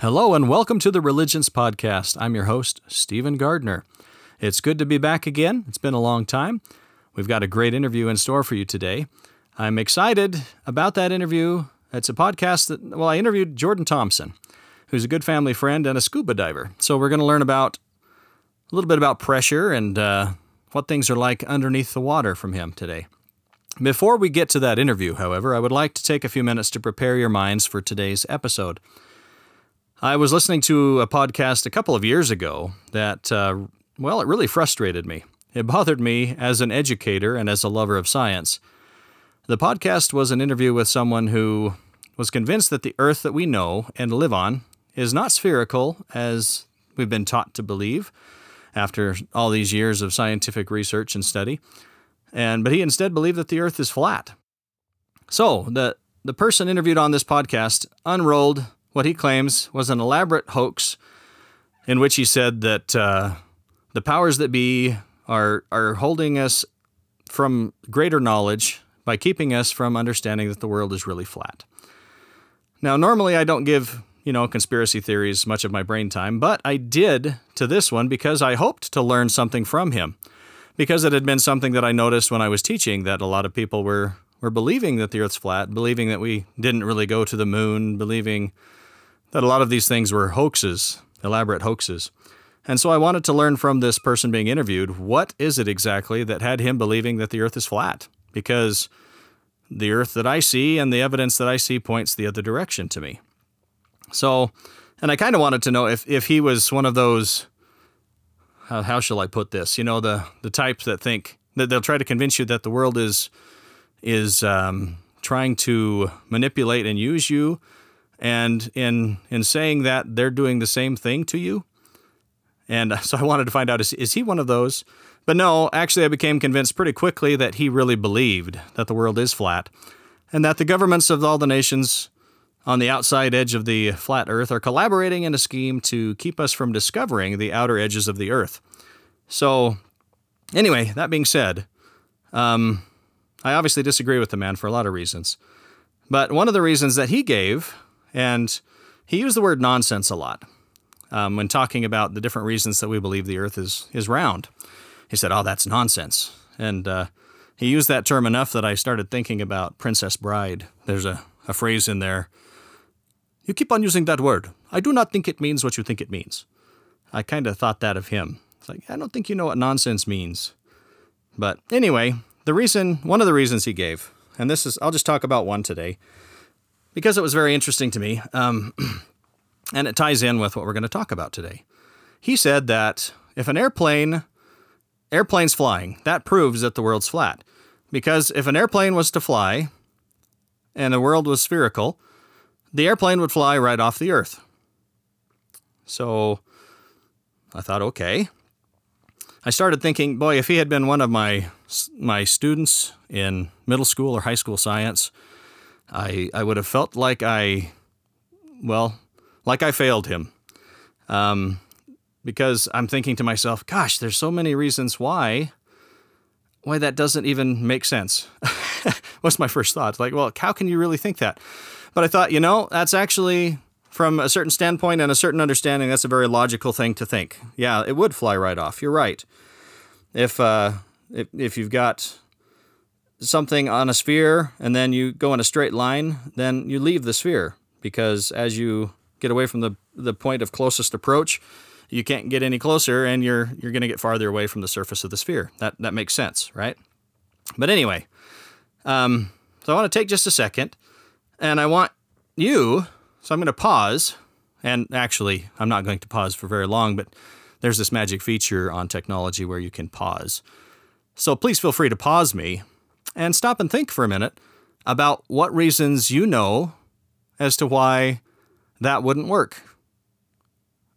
Hello and welcome to the Religions Podcast. I'm your host, Stephen Gardner. It's good to be back again. It's been a long time. We've got a great interview in store for you today. I'm excited about that interview. It's a podcast that, well, I interviewed Jordan Thompson, who's a good family friend and a scuba diver. So we're going to learn about a little bit about pressure and uh, what things are like underneath the water from him today. Before we get to that interview, however, I would like to take a few minutes to prepare your minds for today's episode. I was listening to a podcast a couple of years ago that, uh, well, it really frustrated me. It bothered me as an educator and as a lover of science. The podcast was an interview with someone who was convinced that the Earth that we know and live on is not spherical, as we've been taught to believe after all these years of scientific research and study. And but he instead believed that the Earth is flat. So the the person interviewed on this podcast unrolled what he claims was an elaborate hoax, in which he said that uh, the powers that be are are holding us from greater knowledge by keeping us from understanding that the world is really flat. Now, normally I don't give you know, conspiracy theories much of my brain time, but I did to this one because I hoped to learn something from him. Because it had been something that I noticed when I was teaching that a lot of people were, were believing that the earth's flat, believing that we didn't really go to the moon, believing that a lot of these things were hoaxes, elaborate hoaxes. And so I wanted to learn from this person being interviewed what is it exactly that had him believing that the earth is flat? Because the earth that I see and the evidence that I see points the other direction to me. So, and I kind of wanted to know if, if he was one of those, how, how shall I put this? You know, the, the types that think that they'll try to convince you that the world is, is um, trying to manipulate and use you. And in, in saying that, they're doing the same thing to you. And so I wanted to find out is, is he one of those? But no, actually, I became convinced pretty quickly that he really believed that the world is flat and that the governments of all the nations on the outside edge of the flat Earth are collaborating in a scheme to keep us from discovering the outer edges of the Earth. So, anyway, that being said, um, I obviously disagree with the man for a lot of reasons. But one of the reasons that he gave, and he used the word nonsense a lot um, when talking about the different reasons that we believe the Earth is, is round. He said, Oh, that's nonsense. And uh, he used that term enough that I started thinking about Princess Bride. There's a, a phrase in there you keep on using that word. I do not think it means what you think it means. I kind of thought that of him. It's like, I don't think you know what nonsense means. But anyway, the reason, one of the reasons he gave, and this is, I'll just talk about one today, because it was very interesting to me, um, and it ties in with what we're going to talk about today. He said that if an airplane, airplane's flying, that proves that the world's flat. Because if an airplane was to fly and the world was spherical, the airplane would fly right off the Earth. So I thought, okay. I started thinking, boy, if he had been one of my my students in middle school or high school science, I I would have felt like I, well, like I failed him, um, because I'm thinking to myself, gosh, there's so many reasons why why that doesn't even make sense. What's my first thought? Like, well, how can you really think that? But I thought, you know, that's actually from a certain standpoint and a certain understanding, that's a very logical thing to think. Yeah, it would fly right off. You're right. If uh, if, if you've got something on a sphere and then you go in a straight line, then you leave the sphere because as you get away from the the point of closest approach, you can't get any closer and you're you're going to get farther away from the surface of the sphere. That that makes sense, right? But anyway, um, so I want to take just a second and I want you, so I'm going to pause. And actually, I'm not going to pause for very long, but there's this magic feature on technology where you can pause. So please feel free to pause me and stop and think for a minute about what reasons you know as to why that wouldn't work.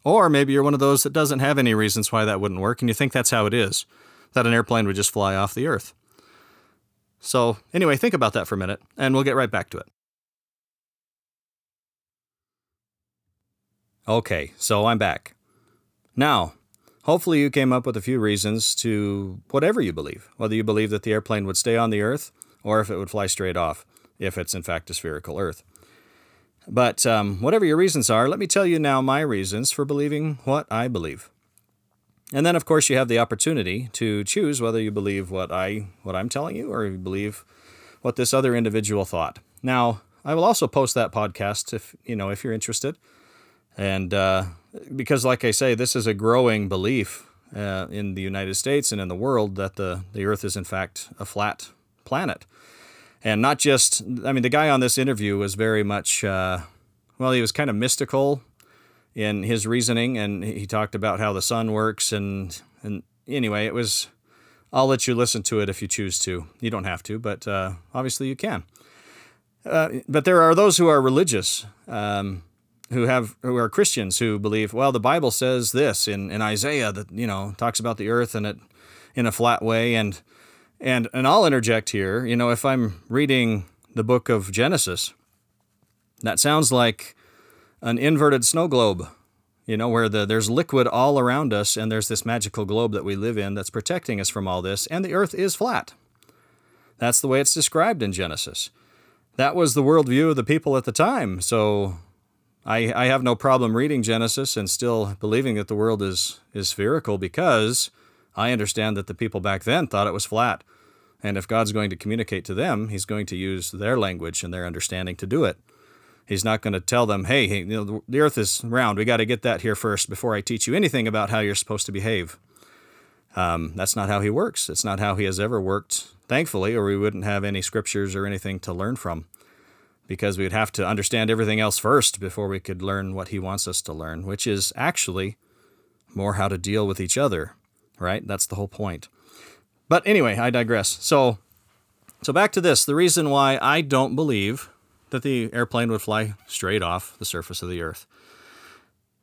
Or maybe you're one of those that doesn't have any reasons why that wouldn't work and you think that's how it is, that an airplane would just fly off the earth. So, anyway, think about that for a minute and we'll get right back to it. Okay, so I'm back. Now, hopefully you came up with a few reasons to whatever you believe, whether you believe that the airplane would stay on the Earth or if it would fly straight off, if it's in fact a spherical Earth. But um, whatever your reasons are, let me tell you now my reasons for believing what I believe. And then, of course, you have the opportunity to choose whether you believe what I what I'm telling you or you believe what this other individual thought. Now, I will also post that podcast if you know if you're interested, and uh, because, like I say, this is a growing belief uh, in the United States and in the world that the the Earth is in fact a flat planet, and not just. I mean, the guy on this interview was very much. Uh, well, he was kind of mystical in his reasoning, and he talked about how the sun works, and and anyway, it was. I'll let you listen to it if you choose to. You don't have to, but uh, obviously you can. Uh, but there are those who are religious, um, who have who are Christians who believe. Well, the Bible says this in, in Isaiah that you know talks about the earth and it in a flat way, and and and I'll interject here. You know, if I'm reading the book of Genesis, that sounds like an inverted snow globe, you know, where the, there's liquid all around us and there's this magical globe that we live in that's protecting us from all this, and the earth is flat. That's the way it's described in Genesis. That was the worldview of the people at the time, so I, I have no problem reading Genesis and still believing that the world is, is spherical because I understand that the people back then thought it was flat. And if God's going to communicate to them, He's going to use their language and their understanding to do it. He's not going to tell them, hey, hey you know, the earth is round. We got to get that here first before I teach you anything about how you're supposed to behave. Um, that's not how he works. It's not how he has ever worked, thankfully, or we wouldn't have any scriptures or anything to learn from because we'd have to understand everything else first before we could learn what he wants us to learn, which is actually more how to deal with each other, right? That's the whole point. But anyway, I digress. So, so back to this. The reason why I don't believe that the airplane would fly straight off the surface of the earth.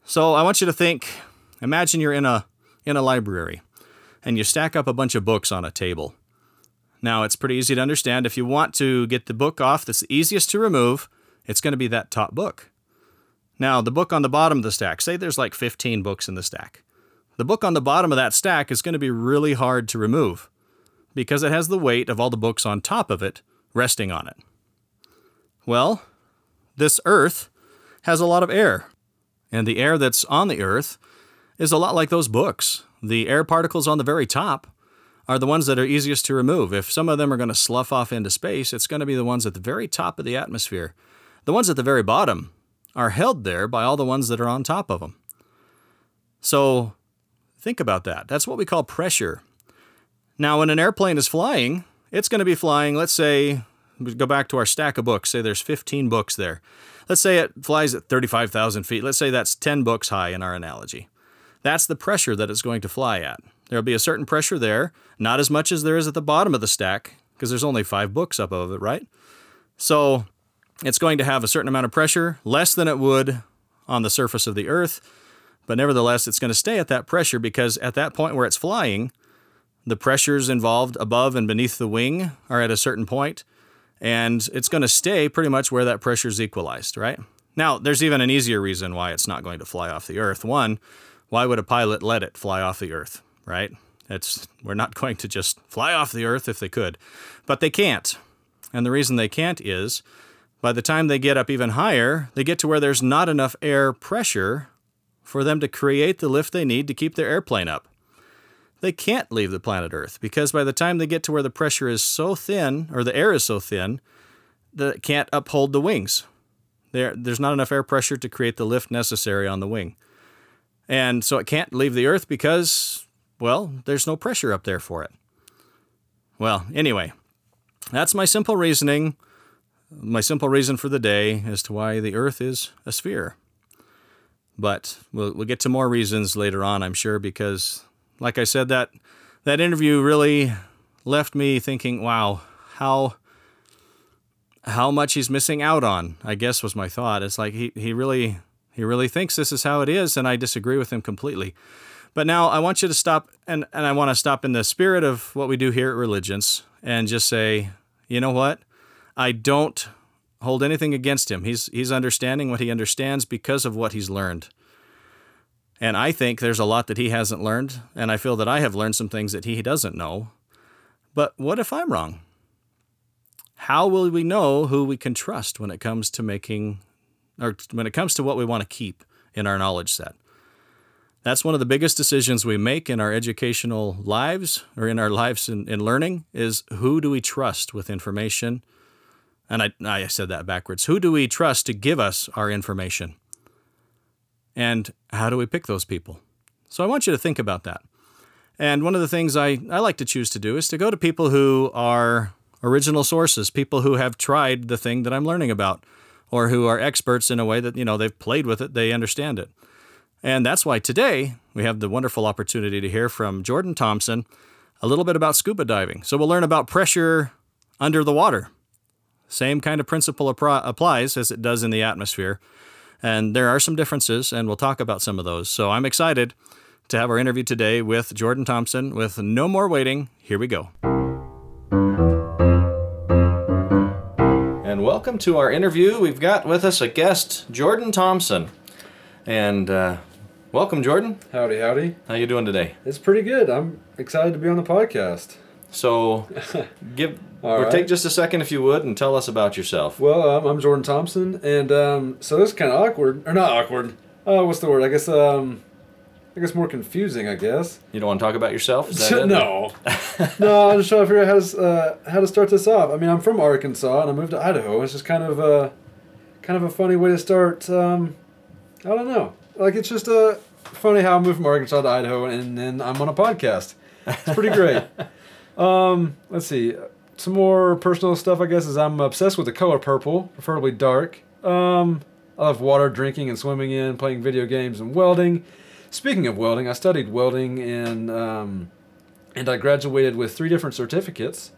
So I want you to think imagine you're in a in a library and you stack up a bunch of books on a table. Now, it's pretty easy to understand if you want to get the book off that's the easiest to remove, it's going to be that top book. Now, the book on the bottom of the stack, say there's like 15 books in the stack. The book on the bottom of that stack is going to be really hard to remove because it has the weight of all the books on top of it resting on it. Well, this Earth has a lot of air, and the air that's on the Earth is a lot like those books. The air particles on the very top are the ones that are easiest to remove. If some of them are going to slough off into space, it's going to be the ones at the very top of the atmosphere. The ones at the very bottom are held there by all the ones that are on top of them. So think about that. That's what we call pressure. Now, when an airplane is flying, it's going to be flying, let's say, go back to our stack of books, say there's 15 books there. Let's say it flies at 35,000 feet. Let's say that's 10 books high in our analogy. That's the pressure that it's going to fly at. There'll be a certain pressure there, not as much as there is at the bottom of the stack, because there's only five books up above it, right? So it's going to have a certain amount of pressure, less than it would on the surface of the Earth, but nevertheless, it's going to stay at that pressure because at that point where it's flying, the pressures involved above and beneath the wing are at a certain point, and it's going to stay pretty much where that pressure is equalized, right? Now, there's even an easier reason why it's not going to fly off the Earth. One, why would a pilot let it fly off the Earth, right? It's we're not going to just fly off the Earth if they could, but they can't. And the reason they can't is by the time they get up even higher, they get to where there's not enough air pressure for them to create the lift they need to keep their airplane up they can't leave the planet Earth because by the time they get to where the pressure is so thin, or the air is so thin, that it can't uphold the wings. There, there's not enough air pressure to create the lift necessary on the wing. And so it can't leave the Earth because, well, there's no pressure up there for it. Well, anyway, that's my simple reasoning, my simple reason for the day as to why the Earth is a sphere. But we'll, we'll get to more reasons later on, I'm sure, because like I said, that that interview really left me thinking, wow, how how much he's missing out on, I guess was my thought. It's like he, he really he really thinks this is how it is, and I disagree with him completely. But now I want you to stop and, and I want to stop in the spirit of what we do here at Religions and just say, you know what? I don't hold anything against him. He's he's understanding what he understands because of what he's learned. And I think there's a lot that he hasn't learned, and I feel that I have learned some things that he doesn't know. But what if I'm wrong? How will we know who we can trust when it comes to making or when it comes to what we want to keep in our knowledge set. That's one of the biggest decisions we make in our educational lives or in our lives in, in learning is who do we trust with information? And I, I said that backwards. Who do we trust to give us our information? And how do we pick those people? So I want you to think about that. And one of the things I, I like to choose to do is to go to people who are original sources, people who have tried the thing that I'm learning about, or who are experts in a way that, you know, they've played with it, they understand it. And that's why today we have the wonderful opportunity to hear from Jordan Thompson a little bit about scuba diving. So we'll learn about pressure under the water. Same kind of principle applies as it does in the atmosphere. And there are some differences, and we'll talk about some of those. So I'm excited to have our interview today with Jordan Thompson. With no more waiting, here we go. And welcome to our interview. We've got with us a guest, Jordan Thompson. And uh, welcome, Jordan. Howdy, howdy. How you doing today? It's pretty good. I'm excited to be on the podcast. So, give or right. take just a second if you would and tell us about yourself. Well, um, I'm Jordan Thompson, and um, so this is kind of awkward, or not awkward. Uh, what's the word? I guess um, I guess more confusing. I guess. You don't want to talk about yourself? no, no. I'm just trying to figure out how to uh, how to start this off. I mean, I'm from Arkansas, and I moved to Idaho. It's just kind of a kind of a funny way to start. Um, I don't know. Like it's just uh, funny how I moved from Arkansas to Idaho, and then I'm on a podcast. It's pretty great. Um, let's see. Some more personal stuff, I guess, is I'm obsessed with the color purple, preferably dark. Um, I love water, drinking, and swimming in, playing video games, and welding. Speaking of welding, I studied welding and um, and I graduated with three different certificates.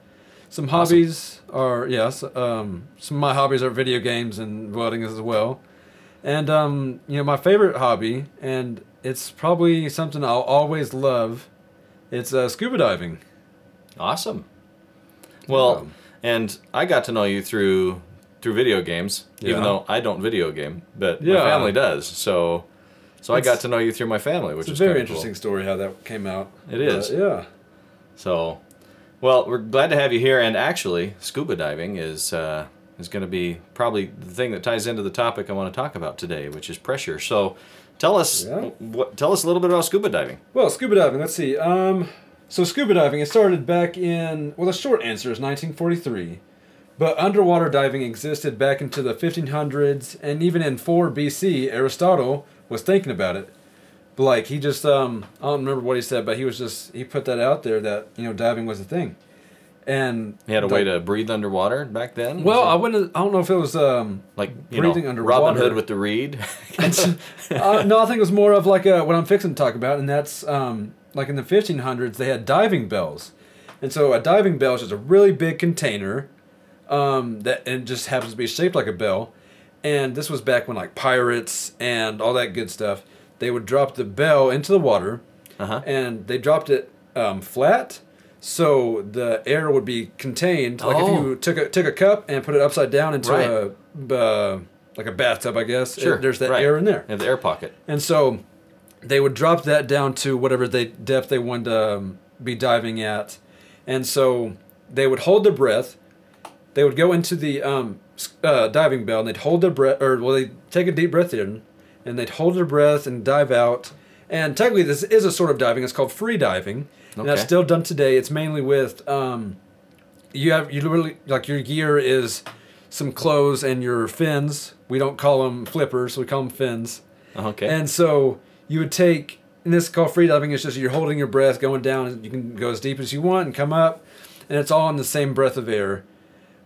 Some hobbies awesome. are yes, um, some of my hobbies are video games and welding as well. And um, you know, my favorite hobby, and it's probably something I'll always love. It's uh, scuba diving. Awesome. Well, and I got to know you through through video games, yeah. even though I don't video game, but yeah. my family does. So, so it's, I got to know you through my family, which is a very interesting cool. story how that came out. It is, uh, yeah. So, well, we're glad to have you here, and actually, scuba diving is. Uh, is going to be probably the thing that ties into the topic I want to talk about today, which is pressure. So, tell us yeah. what tell us a little bit about scuba diving. Well, scuba diving. Let's see. Um, so scuba diving, it started back in, well, the short answer is 1943. But underwater diving existed back into the 1500s, and even in 4 BC, Aristotle was thinking about it. But like he just, um, I don't remember what he said, but he was just he put that out there that you know diving was a thing, and he had a the, way to breathe underwater back then. Well, I wouldn't. I don't know if it was um like breathing know, underwater. Robin Hood with the reed. uh, no, I think it was more of like a, what I'm fixing to talk about, and that's um like in the 1500s, they had diving bells. And so a diving bell is just a really big container um, that and just happens to be shaped like a bell. And this was back when like pirates and all that good stuff. They would drop the bell into the water, uh-huh. and they dropped it um, flat, so the air would be contained. Like oh. if you oh. took a took a cup and put it upside down into right. a uh, like a bathtub, I guess. Sure. It, there's that right. air in there. And the air pocket. And so they would drop that down to whatever they depth they wanted to um, be diving at, and so they would hold their breath. They would go into the um, uh, diving bell and they'd hold their breath, or well, they take a deep breath in, and they'd hold their breath and dive out. And technically, this is a sort of diving. It's called free diving, okay. that's still done today. It's mainly with um, you have you literally like your gear is some clothes and your fins. We don't call them flippers, we call them fins. Okay. And so you would take, and this is called freediving. It's just you're holding your breath, going down. And You can go as deep as you want and come up, and it's all in the same breath of air.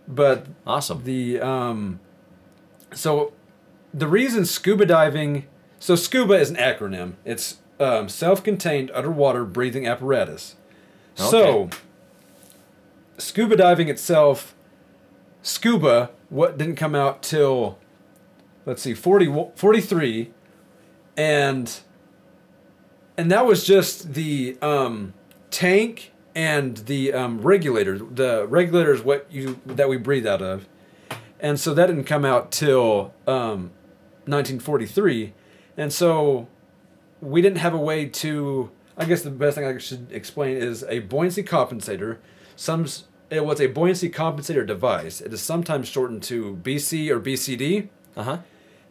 But awesome. The um, so the reason scuba diving. So scuba is an acronym. It's um, self-contained underwater breathing apparatus. Okay. So scuba diving itself, scuba, what didn't come out till let's see 40, 43 and and that was just the um, tank and the um, regulator. The regulator is what you that we breathe out of, and so that didn't come out till um, 1943, and so we didn't have a way to. I guess the best thing I should explain is a buoyancy compensator. Some it was a buoyancy compensator device. It is sometimes shortened to BC or BCD. Uh huh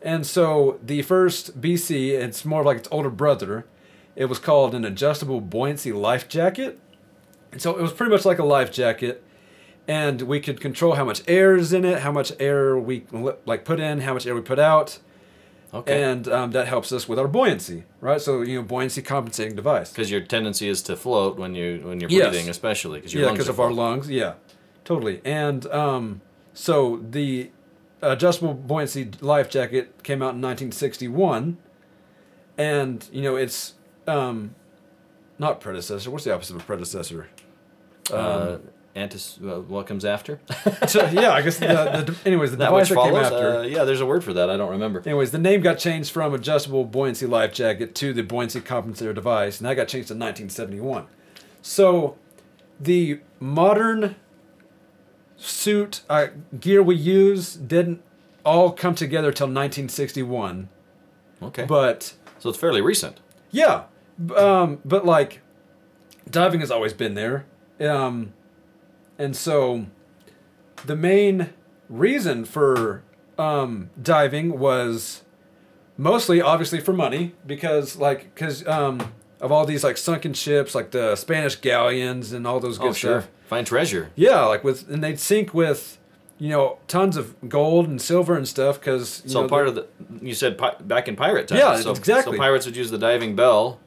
And so the first BC, it's more like its older brother. It was called an adjustable buoyancy life jacket. And so it was pretty much like a life jacket. And we could control how much air is in it, how much air we like put in, how much air we put out. Okay. And um, that helps us with our buoyancy, right? So you know, buoyancy compensating device. Because your tendency is to float when you when you're Yes. breathing, especially because your yeah, lungs because of our lungs. Yeah, totally. And um, so the adjustable buoyancy life jacket came out in 1961, and you know it's um, not predecessor. What's the opposite of predecessor? Uh, antis, uh, what comes after? So, yeah, I guess the, the anyways the that device that came after. Uh, yeah, there's a word for that. I don't remember. Anyways, the name got changed from adjustable buoyancy life jacket to the buoyancy compensator device, and that got changed in 1971. So, the modern suit uh, gear we use didn't all come together till 1961. Okay. But so it's fairly recent. yeah, um, but like diving has always been there, um, and so the main reason for um, diving was mostly obviously for money because like because um, of all these like sunken ships like the Spanish galleons and all those good oh, sure. stuff. Find treasure. Yeah, like with and they'd sink with you know tons of gold and silver and stuff because So part of the you said pi- back in pirate times. Yeah, so, exactly. So pirates would use the diving bell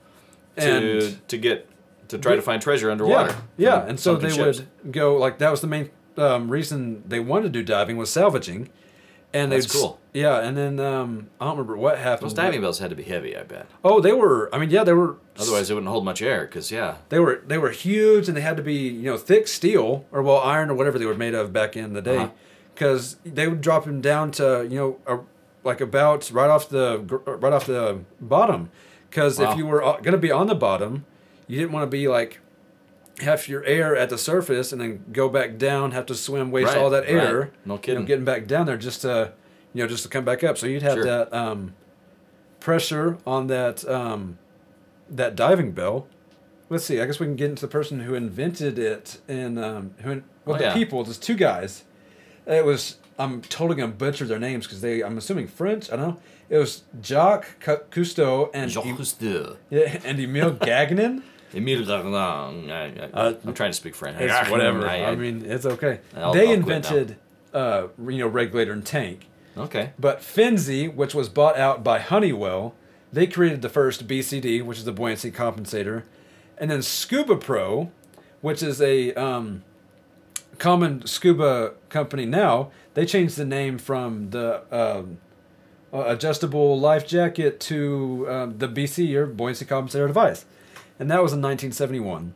to And- to get to try They- to find treasure underwater. Yeah, yeah. and so they ships. would go like that was the main um, reason they wanted to do diving was salvaging, and That's cool. Yeah, and then um, I don't remember what happened. Those diving bells had to be heavy, I bet. Oh, they were. I mean, yeah, they were. Otherwise, they wouldn't hold much air. Because yeah, they were they were huge, and they had to be you know thick steel or well iron or whatever they were made of back in the day, Uh-huh. because they would drop them down to you know a, like about right off the right off the bottom, because Wow. if you were going to be on the bottom, you didn't want to be like have your air at the surface and then go back down, have to swim, waste Right, all that air. right. No You know, kidding. getting back down there just to, you know, just to come back up. So you'd have Sure. that um, pressure on that um, that diving bell. Let's see. I guess we can get into the person who invented it and um, who in- well Oh, the yeah. people. There's two guys. It was I'm totally gonna butcher their names because they I'm assuming French. I don't know. It was Jacques Cousteau and Jacques Cousteau, yeah, and Emile Gagnon. Emile Gardin. I, I, Uh, I'm trying to speak French. It's whatever. I- I, I- mean, it's okay. I'll- they I'll invented, uh, you know, regulator and tank. okay. But Fenzy, which was bought out by Honeywell, they created the first BCD, which is the buoyancy compensator, and then Scuba Pro, which is a um, common scuba company now. They changed the name from the um, uh, adjustable life jacket to um, the BC or buoyancy compensator device, and that was in 1971.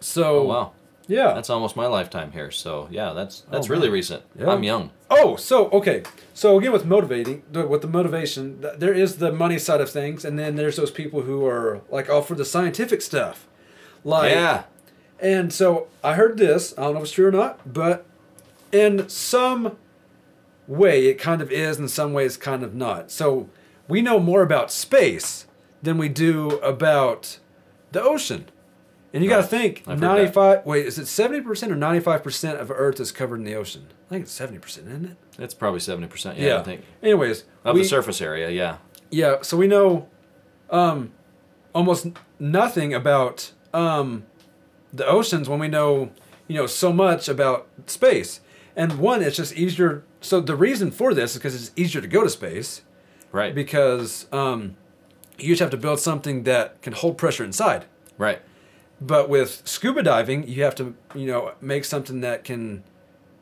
So Oh wow, yeah, that's almost my lifetime here. So yeah, that's oh, that's Oh, really man. recent. Yeah. I'm young. Oh, so okay. So again, with motivating, with the motivation, there is the money side of things, and then there's those people who are like all for the scientific stuff, like yeah. And so I heard this. I don't know if it's true or not, but in some way, it kind of is. In some ways, kind of not. So we know more about space than we do about the ocean. And you got to think I've heard that. 95 wait is it 70% or 95% of earth is covered in the ocean i think it's 70% isn't it It's probably seventy percent. Yeah, I think Anyways, of we, the surface area. Yeah. yeah, so we know um, almost nothing about um, the oceans when we know you know so much about space. And one, it's just easier. So the reason for this is because it's easier to go to space Right. because um, you just have to build something that can hold pressure inside. right. But with scuba diving, you have to you know make something that can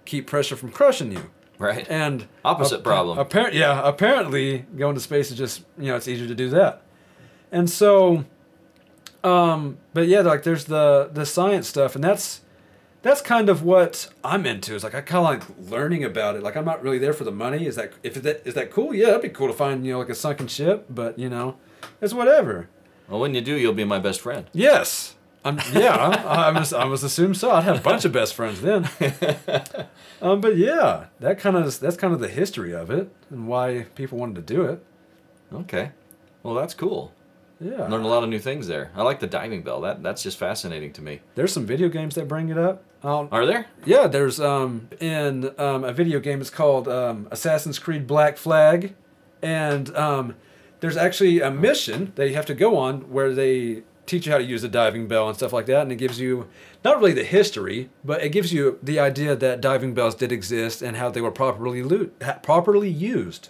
keep pressure from crushing you. Right. And Opposite problem. Appar- yeah, apparently going to space is just you know it's easier to do that. And so, um, but yeah, like there's the the science stuff, and that's that's kind of what I'm into. Is like I kind of like learning about it. Like I'm not really there for the money. Is that if that is that cool? Yeah, that'd be cool to find you know like a sunken ship, but you know, it's whatever. well, when you do, you'll be my best friend. Yes. I'm, yeah, I, I must. I must assume so. I'd have a bunch of best friends then. um, but yeah, that kind of that's kind of the history of it and why people wanted to do it. Okay. Well, that's cool. Yeah, Learned a lot of new things there. I like the diving bell. That that's just fascinating to me. there's some video games that bring it up. Um, Are there? yeah, there's um in um, a video game. It's called um, Assassin's Creed Black Flag. and um, there's actually a mission that you have to go on where they teach you how to use a diving bell and stuff like that, and it gives you not really the history, but it gives you the idea that diving bells did exist and how they were properly lo- properly used.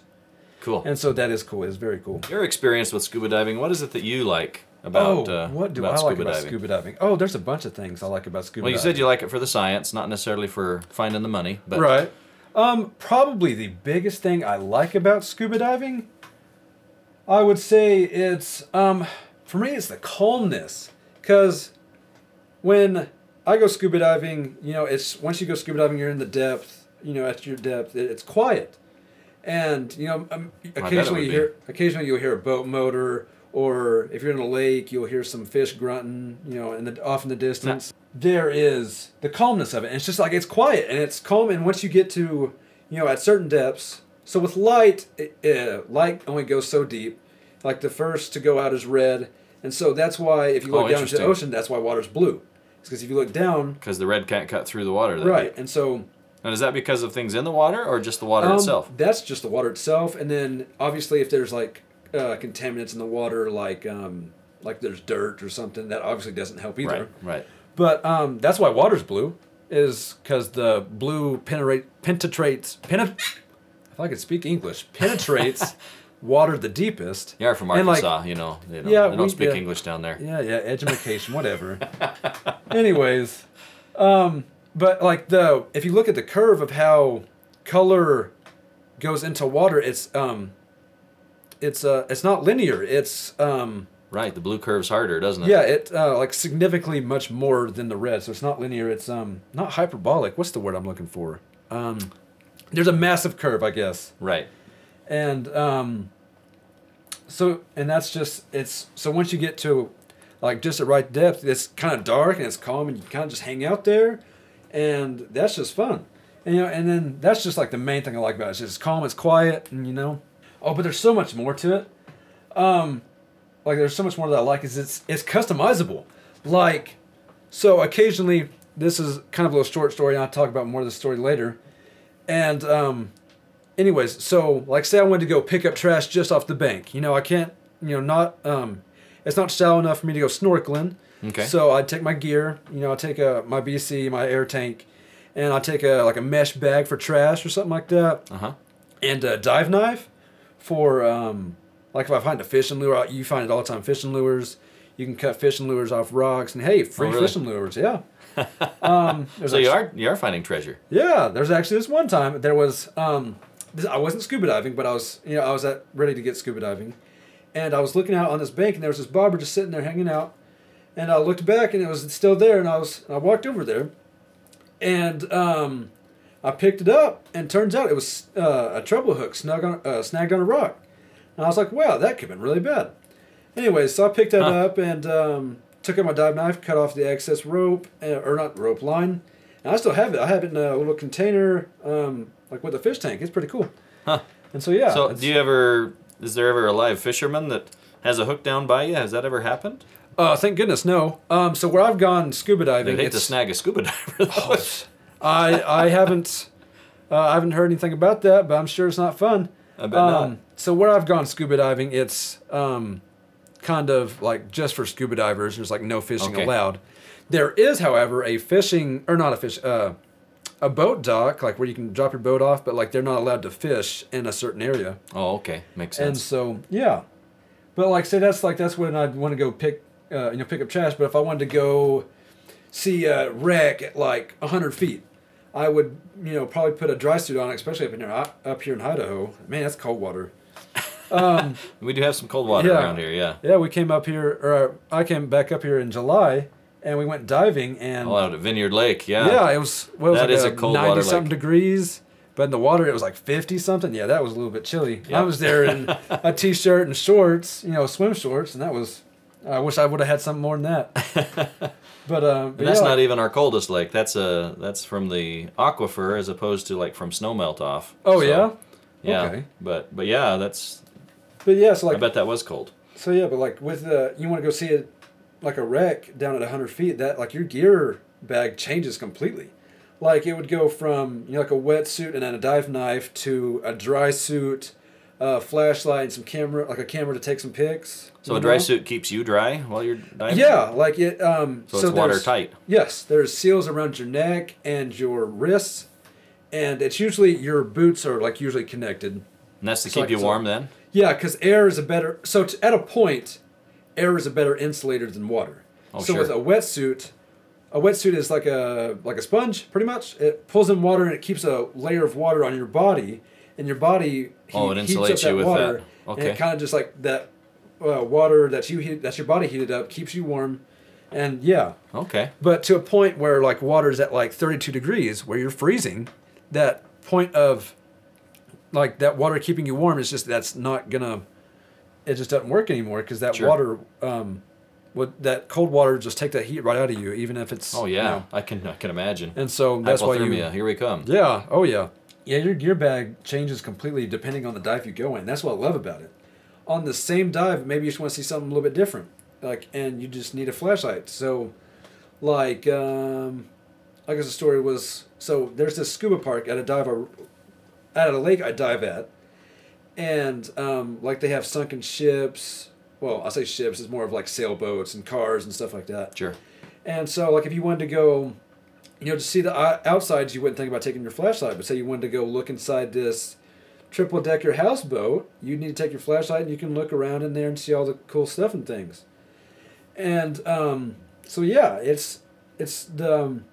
Cool. And so that is cool. It's very cool. Your experience with scuba diving, what is it that you like about, oh, uh, what do I like about diving? scuba diving? Oh, there's a bunch of things I like about scuba Well, you diving. said you like it for the science, not necessarily for finding the money, but right. Um, probably the biggest thing I like about scuba diving, I would say it's um, for me it's the calmness, because when I go scuba diving, you know, it's once you go scuba diving, you're in the depth. You know, at your depth, it, it's quiet, and you know, um, occasionally you hear occasionally you'll hear a boat motor, or if you're in a lake, you'll hear some fish grunting. You know, in the off in the distance. There is the calmness of it. And it's just like it's quiet and it's calm. And once you get to, you know, at certain depths. So with light, uh, light only goes so deep. Like the first to go out is red, and so that's why if you Oh, look down into the ocean, that's why water's blue. It's because if you look down, because the red can't cut through the water. Right, deep. and so And is that because of things in the water or just the water um, itself? That's just the water itself, and then obviously if there's like uh, contaminants in the water, like um, like there's dirt or something, that obviously doesn't help either. Right, right. But um, that's why water's blue, is because the blue penetrate penetrates penet. If I could speak English, penetrates water the deepest. Yeah, from And, like, Arkansas, you know. You know Yeah, they don't we- speak yeah. English down there. Yeah, yeah, education, whatever. Anyways, um, but like the if you look at the curve of how color goes into water, it's um, it's uh, it's not linear. It's um, Right, the blue curve's harder, doesn't it? yeah, it uh, like significantly much more than the red. So it's not linear. It's um, not hyperbolic. What's the word I'm looking for? Um, there's a massive curve, I guess. Right. and um so and that's just it's so once you get to like just at right depth it's kind of dark and it's calm and you kind of just hang out there and that's just fun. And you know and then that's just like the main thing i like about it. It's just calm it's quiet and you know. Oh but there's so much more to it. Um like there's so much more that i like is it's it's customizable. Like so occasionally this is kind of a little short story and i'll talk about more of the story later and um anyways, so like say I wanted to go pick up trash just off the bank. You know, I can't, you know, not um it's not shallow enough for me to go snorkeling. Okay. So I'd take my gear, you know, I take a my BC, my air tank, and I take a like a mesh bag for trash or something like that, Uh huh. and a dive knife for um like if I find a fishing lure, you find it all the time fishing lures. You can cut fishing lures off rocks, and hey, free Oh, really? fishing lures, yeah. Um, there's So you actually- are you are finding treasure. yeah, there's actually this one time there was um, this, I wasn't scuba diving, but I was you know I was at, ready to get scuba diving, and I was looking out on this bank and there was this bobber just sitting there hanging out, and I looked back and it was still there and I was I walked over there, and um, I picked it up and turns out it was uh, a treble hook snug on uh, snagged on a rock, and I was like wow that could have been really bad, anyways so I picked that Huh. up and um, took out my dive knife cut off the excess rope uh, or not rope line. And I still have it. I have it in a little container, um, like with a fish tank. It's pretty cool. Huh. And so yeah. so do you ever? Is there ever a live fisherman that has a hook down by you? Has that ever happened? Uh, thank goodness no. Um, so where I've gone scuba diving, They'd hate to snag a scuba diver. Though. I I haven't uh, I haven't heard anything about that, but I'm sure it's not fun. I bet not. Um, so where I've gone scuba diving, it's um, kind of like just for scuba divers. There's like no fishing Okay. allowed. There is, however, a fishing or not a fish, uh, a boat dock like where you can drop your boat off, but like they're not allowed to fish in a certain area. Oh, okay, makes sense. And so yeah, but like say that's like that's when I'd want to go pick uh, you know pick up trash. But if I wanted to go see a wreck at like hundred feet, I would you know probably put a dry suit on, especially up in here up here in Idaho. Man, that's cold water. Um, we do have some cold water Yeah. around here. Yeah. yeah, we came up here, or I came back up here in July, and we went diving, and Oh, out at Vineyard Lake. Yeah. yeah, it was what was That it, is like a cold water ninety something lake. degrees. But in the water, it was like fifty something. Yeah, that was a little bit chilly. I was there in a t-shirt and shorts, you know, swim shorts, and that was. I wish I would have had something more than that. but uh, but And that's yeah, not even our coldest lake. That's a that's from the aquifer as opposed to like from snow melt off. Oh So, yeah, Yeah. Okay. But but yeah, that's but yeah. So like I bet that was cold. so yeah, but like with the you want to go see it like a wreck down at hundred feet. That like your gear bag changes completely. Like it would go from you know like a wetsuit and then a dive knife to a dry suit, a flashlight, and some camera, like a camera to take some pics. So a dry know? suit keeps you dry while you're diving. Yeah, like it. Um, So it's there's- watertight. Yes, there's seals around your neck and your wrists, and it's usually your boots are like usually connected. And that's to It's keep like- you so- warm then. Yeah, because air is a better. So t at a point, air is a better insulator than water. Oh, so sure. with a wetsuit, a wetsuit is like a like a sponge, pretty much. It pulls in water and it keeps a layer of water on your body, and your body Oh, it heats up insulates you with water, that. And Okay. it kind of just like that uh, water that you heat, that's your body heated up keeps you warm, and yeah. Okay. But to a point where like water's at like 32 degrees, where you're freezing, that point of like that water keeping you warm is just that's not gonna. It just doesn't work anymore because that Sure. water, um, would that cold water just take that heat right out of you, even if it's. Oh you yeah, know. I can I can imagine. And so that's why you. Here we come. Yeah. Oh yeah. Yeah, your gear bag changes completely depending on the dive you go in. That's what I love about it. On the same dive, maybe you just want to see something a little bit different, like, and you just need a flashlight. So, like, um, I guess the story was so there's this scuba park at a dive, I, at a lake I dive at, and um, like they have sunken ships. Well, I say ships. It's more of like sailboats and cars and stuff like that. Sure. And so, like, if you wanted to go, you know, to see the o- outsides, you wouldn't think about taking your flashlight. But say you wanted to go look inside this triple decker houseboat, you need to take your flashlight and you can look around in there and see all the cool stuff and things. And um, so, yeah, it's it's the um,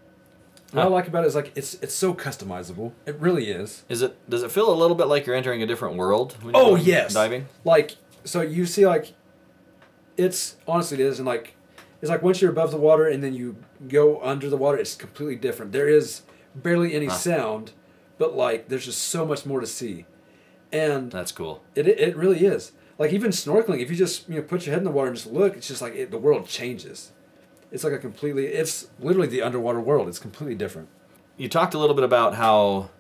what I like about it is like it's it's so customizable. It really is. Is it? Does it feel a little bit like you're entering a different world? When Oh you're yes, Diving. Like so, you see like, it's honestly it is, and like, it's like once you're above the water and then you go under the water, it's completely different. There is barely any Huh. sound, but like there's just so much more to see, and That's cool. it it, it really is. Like even snorkeling, if you just you know put your head in the water and just look, it's just like it, the world changes. It's like a completely. It's literally the underwater world. It's completely different. You talked a little bit about how.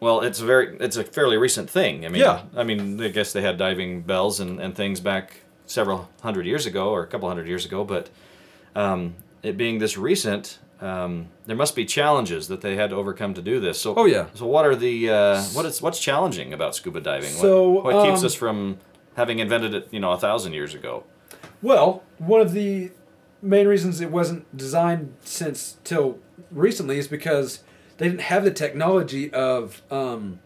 Well, it's a very it's a fairly recent thing. I mean, Yeah. I mean, I guess they had diving bells and, and things back several hundred years ago or a couple hundred years ago, but um, it being this recent, um, there must be challenges that they had to overcome to do this. So, Oh, yeah. So, what are the uh, what is what's challenging about scuba diving? So, what, what keeps um, us from having invented it? You know, a thousand years ago. Well, one of the main reasons it wasn't designed since till recently is because they didn't have the technology of um,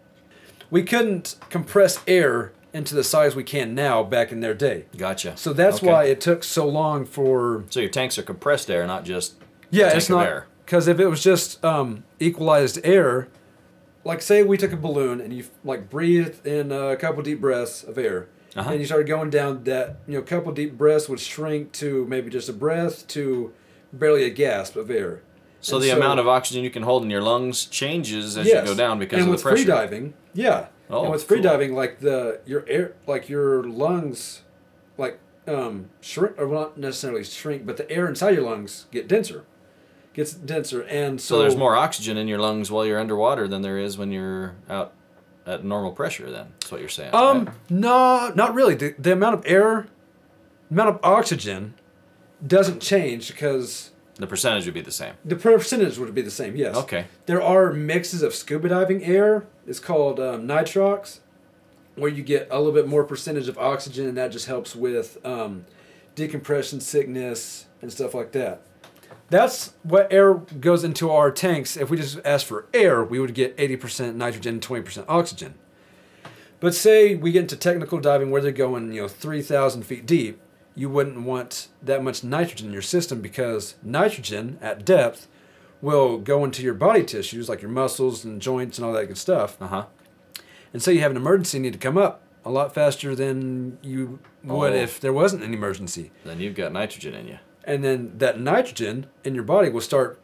we couldn't compress air into the size we can now back in their day. Gotcha. So that's Okay. why it took so long for So your tanks are compressed air, not just yeah, it's not air. because if it was just um, equalized air, like say we took a balloon and you like breathed in a couple deep breaths of air, Uh-huh. and you started going down, that you know couple deep breaths would shrink to maybe just a breath to barely a gasp of air. So And the amount of oxygen you can hold in your lungs changes as Yes. you go down because and of with the pressure. free diving, yeah. Oh, and with free cool. diving, like the your air, like your lungs, like um shrink or not necessarily shrink, but the air inside your lungs get denser, gets denser, and so, So there's more oxygen in your lungs while you're underwater than there is when you're out at normal pressure. Then that's what you're saying. Um, right? no, not really. The, the amount of air, amount of oxygen, doesn't change because the percentage would be the same. the percentage would be the same. Yes. Okay. There are mixes of scuba diving air. It's called um, nitrox, where you get a little bit more percentage of oxygen, and that just helps with um, decompression sickness and stuff like that. That's what air goes into our tanks. If we just ask for air, we would get 80% nitrogen, 20% oxygen. But say we get into technical diving where they're going, you know, 3,000 feet deep, you wouldn't want that much nitrogen in your system because nitrogen at depth will go into your body tissues, like your muscles and joints and all that good stuff. Uh huh. And say you have an emergency, you need to come up a lot faster than you would Oh. if there wasn't an emergency. Then you've got nitrogen in you. And then that nitrogen in your body will start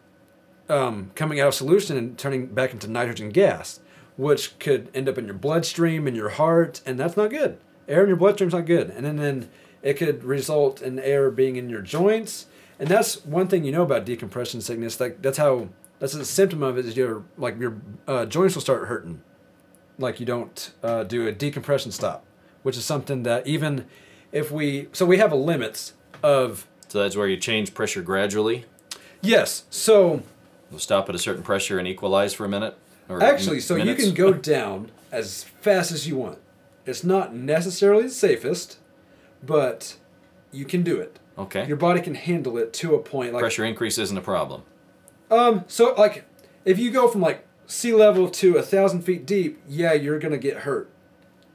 um, coming out of solution and turning back into nitrogen gas, which could end up in your bloodstream, in your heart, and that's not good. Air in your bloodstream's not good. And then, then it could result in air being in your joints. And that's one thing you know about decompression sickness. Like that's how that's a symptom of it is your like your uh, joints will start hurting, like you don't uh, do a decompression stop, which is something that even if we so we have a limits of So that's where you change pressure gradually. yes. So we'll stop at a certain pressure and equalize for a minute. Or Actually, so minutes. you can go down as fast as you want. It's not necessarily the safest, but you can do it. Okay. Your body can handle it to a point. Like Pressure increase isn't a problem. um, so like if you go from like sea level to a thousand feet deep, yeah, you're gonna get hurt.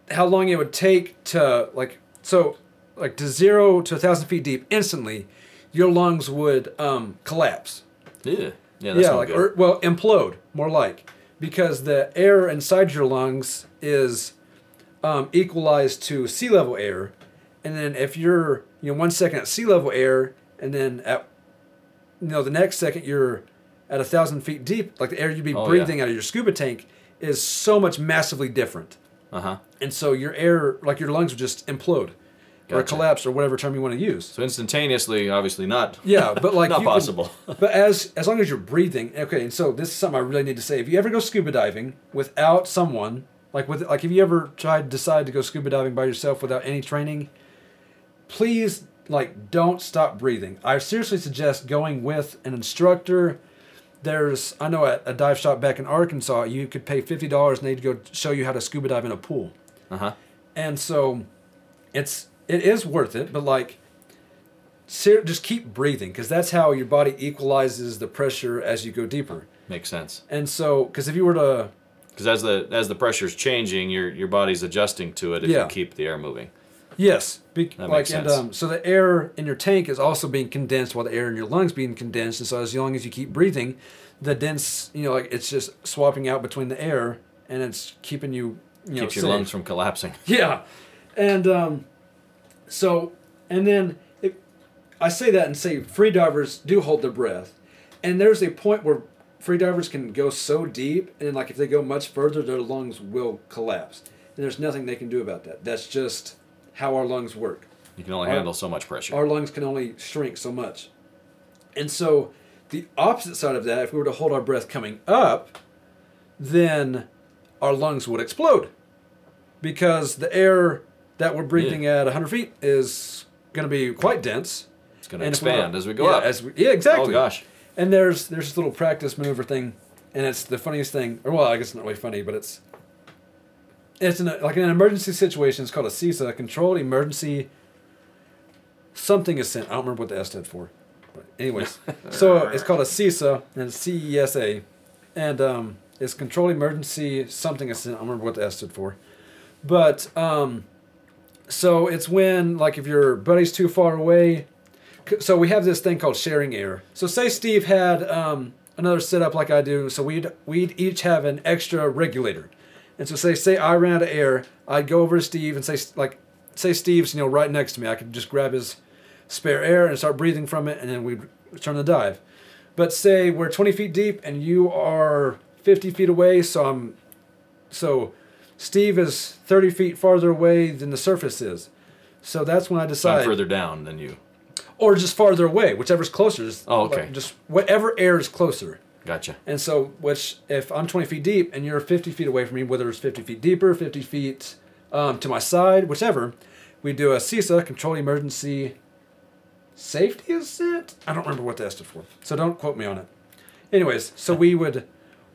How long it would take to like so like to zero to a thousand feet deep instantly, your lungs would um, collapse. Yeah. Yeah, that's yeah, like good. or, well, implode more like because the air inside your lungs is um, equalized to sea level air, and then if you're you know one second at sea level air, and then at you know the next second you're at a thousand feet deep, like the air you'd be Oh, yeah. breathing out of your scuba tank is so much massively different, Uh-huh. and so your air like your lungs would just implode or Gotcha. collapse or whatever term you want to use. So instantaneously, obviously not. Yeah, but like not you can- possible. but as as long as you're breathing, okay. And so this is something I really need to say. If you ever go scuba diving without someone, like with like if you ever tried decide to go scuba diving by yourself without any training, please like don't stop breathing. I seriously suggest going with an instructor. There's I know at a dive shop back in Arkansas, you could pay fifty dollars and they'd go show you how to scuba dive in a pool. Uh-huh. And so it's it is worth it, but like ser- just keep breathing because that's how your body equalizes the pressure as you go deeper. Makes sense. And so because if you were to Because as the as the pressure's changing, your your body's adjusting to it if Yeah. you keep the air moving. yes, be, That like makes and sense. um, so the air in your tank is also being condensed while the air in your lungs being condensed. And so as long as you keep breathing, the dense you know like it's just swapping out between the air and it's keeping you you know Keeps your safe. lungs from collapsing. Yeah, and um, so and then if, I say that and say free divers do hold their breath, and there's a point where free divers can go so deep, and like if they go much further, their lungs will collapse, and there's nothing they can do about that. That's just how our lungs work. You can only Our- handle so much pressure. Our lungs can only shrink so much, and so the opposite side of that, if we were to hold our breath coming up, then our lungs would explode because the air that we're breathing at 100 feet is going to be quite dense. it's going to And if we expand as we go yeah, up. As we, yeah, exactly. Oh gosh. And there's there's this little practice maneuver thing, and it's the funniest thing. Or well, I guess it's not really funny, but it's it's in a, like in an emergency situation. It's called a CESA, controlled emergency something ascent. I don't remember what the S stood for. But anyways, so it's called a CESA and it's C E S A, and um, it's controlled emergency something ascent. I don't remember what the S stood for, but um, so it's when like if your buddy's too far away. So we have this thing called sharing air. So say Steve had um, another setup like I do. So we'd we'd each have an extra regulator, and so say say I ran out of air, I'd go over to Steve and say like say Steve's you know right next to me. I could just grab his spare air and start breathing from it, and then we'd return the dive. But say we're 20 feet deep and you are 50 feet away, so I'm so Steve is 30 feet farther away than the surface is. So that's when I So I'm decide, further down than you. or just farther away, whichever's closer. Just, Oh, okay. Just whatever air is closer. Gotcha. And so, which if I'm 20 feet deep and you're 50 feet away from me, whether it's 50 feet deeper, 50 feet um, to my side, whichever, we do a CESA, controlled emergency safety is ascent. I don't remember what that stood for, so don't quote me on it. Anyways, so we would,